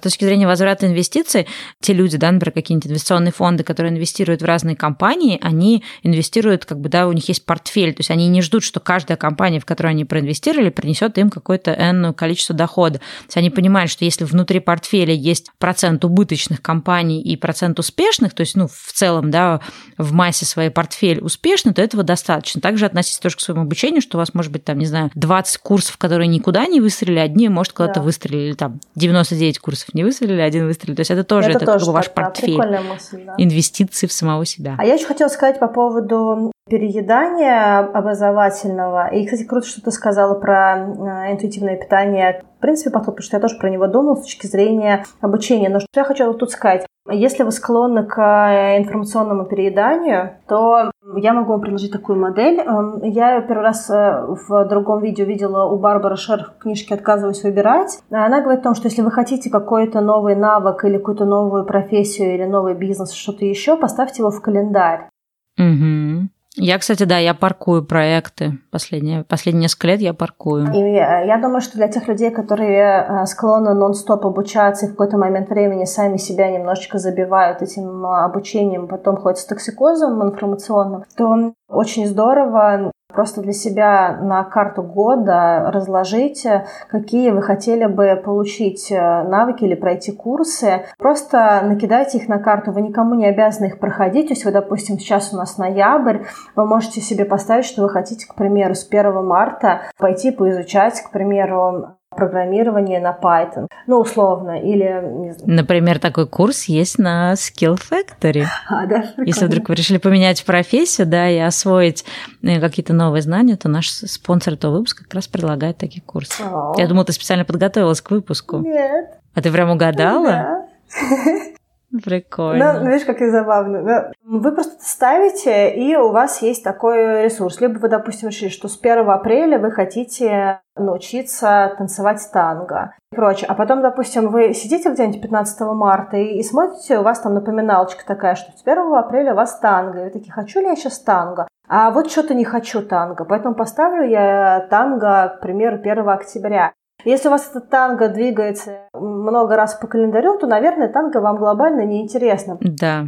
точки зрения возврата инвестиций, те люди, да, например, какие-нибудь инвестиционные фонды, которые инвестируют в разные компании, они инвестируют, как бы, да, у них есть портфель, то есть они не ждут, что каждая компания, в которую они проинвестировали, принесет им какое-то энное количество дохода. То есть они понимают, что если внутри портфеля есть процент убыточных компаний и процент успешных, то есть, ну, в целом, да, в массе своей портфель успешный, то этого достаточно. Также относитесь тоже к своему обучению, что у вас может быть, там, не знаю, 20 курсов, которые никуда не выстрелили, одни, может, куда-то да. выстрелили, там, 99 курсов не выстрелили, один выстрелил. То есть это тоже, это, это тоже ваш так, портфель. Да, мысль, да. Инвестиции в самого себя. А я еще хотела сказать по поводу переедания образовательного. И, кстати, круто, что ты сказала про э, интуитивное питание. В принципе, подход, потому что я тоже про него думала с точки зрения обучения. Но что я хочу тут сказать? Если вы склонны к э, информационному перееданию, то я могу вам предложить такую модель. Эм, я ее первый раз э, в другом видео видела у Барбары Шер в книжке «Отказываюсь выбирать». Она говорит о том, что если вы хотите какой-то новый навык или какую-то новую профессию или новый бизнес, что-то еще, поставьте его в календарь. Угу. Я, кстати, да, я паркую проекты. Последние, последние несколько лет я паркую. И я, я думаю, что для тех людей, которые э, склонны нон-стоп обучаться и в какой-то момент времени сами себя немножечко забивают этим э, обучением, потом ходят с токсикозом информационным, то очень здорово просто для себя на карту года разложите, какие вы хотели бы получить э, навыки или пройти курсы. Просто накидайте их на карту, вы никому не обязаны их проходить. То есть вы, допустим, сейчас у нас ноябрь, вы можете себе поставить, что вы хотите, к примеру, с 1 марта пойти поизучать, к примеру, программирование на Python, ну, условно, или... Например, такой курс есть на Skill Factory. А, да, Если вдруг вы решили поменять профессию, да, и освоить э, какие-то новые знания, то наш спонсор этого выпуска как раз предлагает такие курсы. О. Я думала, ты специально подготовилась к выпуску. Нет. А ты прям угадала? Да. Прикольно. Ну, видишь, как и забавно. Вы просто ставите, и у вас есть такой ресурс. Либо вы, допустим, решили, что с 1 апреля вы хотите научиться танцевать танго и прочее. А потом, допустим, вы сидите где-нибудь 15 марта и, и смотрите, у вас там напоминалочка такая, что с 1 апреля у вас танго. И вы такие, хочу ли я сейчас танго? А вот что-то не хочу танго, поэтому поставлю я танго, к примеру, 1 октября. Если у вас этот танго двигается много раз по календарю, то, наверное, танго вам глобально неинтересно. Да.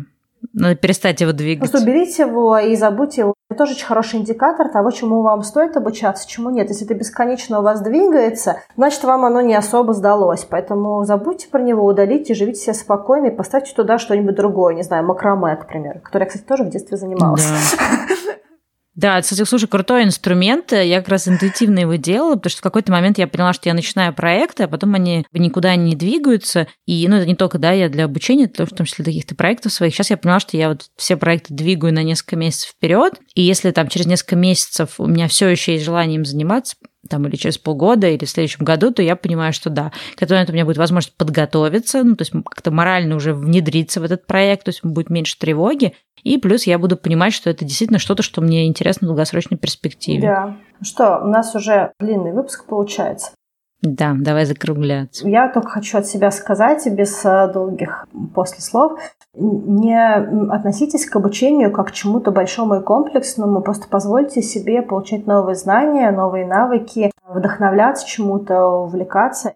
Надо перестать его двигать. Просто уберите его и забудьте его. Это тоже очень хороший индикатор того, чему вам стоит обучаться, чему нет. Если это бесконечно у вас двигается, значит, вам оно не особо сдалось. Поэтому забудьте про него, удалите, живите себе спокойно и поставьте туда что-нибудь другое. Не знаю, макраме, к примеру, которое я, кстати, тоже в детстве занималась. Да. Да, кстати, слушай, крутой инструмент. Я как раз интуитивно его делала, потому что в какой-то момент я поняла, что я начинаю проекты, а потом они никуда не двигаются. И, ну, это не только, да, я для обучения, в том числе для каких-то проектов своих. Сейчас я поняла, что я вот все проекты двигаю на несколько месяцев вперед. И если там через несколько месяцев у меня все еще есть желание им заниматься, там, или через полгода, или в следующем году, то я понимаю, что да, к этому у меня будет возможность подготовиться, ну, то есть как-то морально уже внедриться в этот проект, то есть будет меньше тревоги, и плюс я буду понимать, что это действительно что-то, что мне интересно в долгосрочной перспективе. Да. Что, у нас уже длинный выпуск получается. Да, давай закругляться. Я только хочу от себя сказать, без э, долгих после слов, не относитесь к обучению как к чему-то большому и комплексному, просто позвольте себе получать новые знания, новые навыки, вдохновляться чему-то, увлекаться.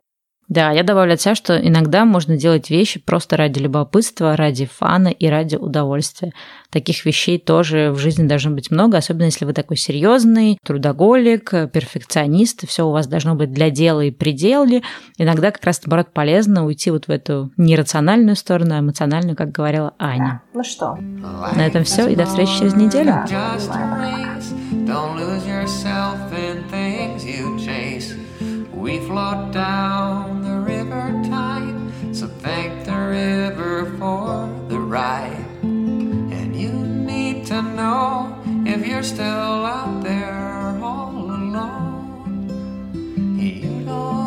Да, я добавлю от себя, что иногда можно делать вещи просто ради любопытства, ради фана и ради удовольствия. Таких вещей тоже в жизни должно быть много, особенно если вы такой серьезный, трудоголик, перфекционист, все у вас должно быть для дела и пределе. Иногда как раз, наоборот, полезно уйти вот в эту нерациональную сторону, а эмоциональную, как говорила Аня. Да. Ну что? На этом все, и до встречи через неделю. We float down the river tide, so thank the river for the ride. And you need to know if you're still out there all alone. You don't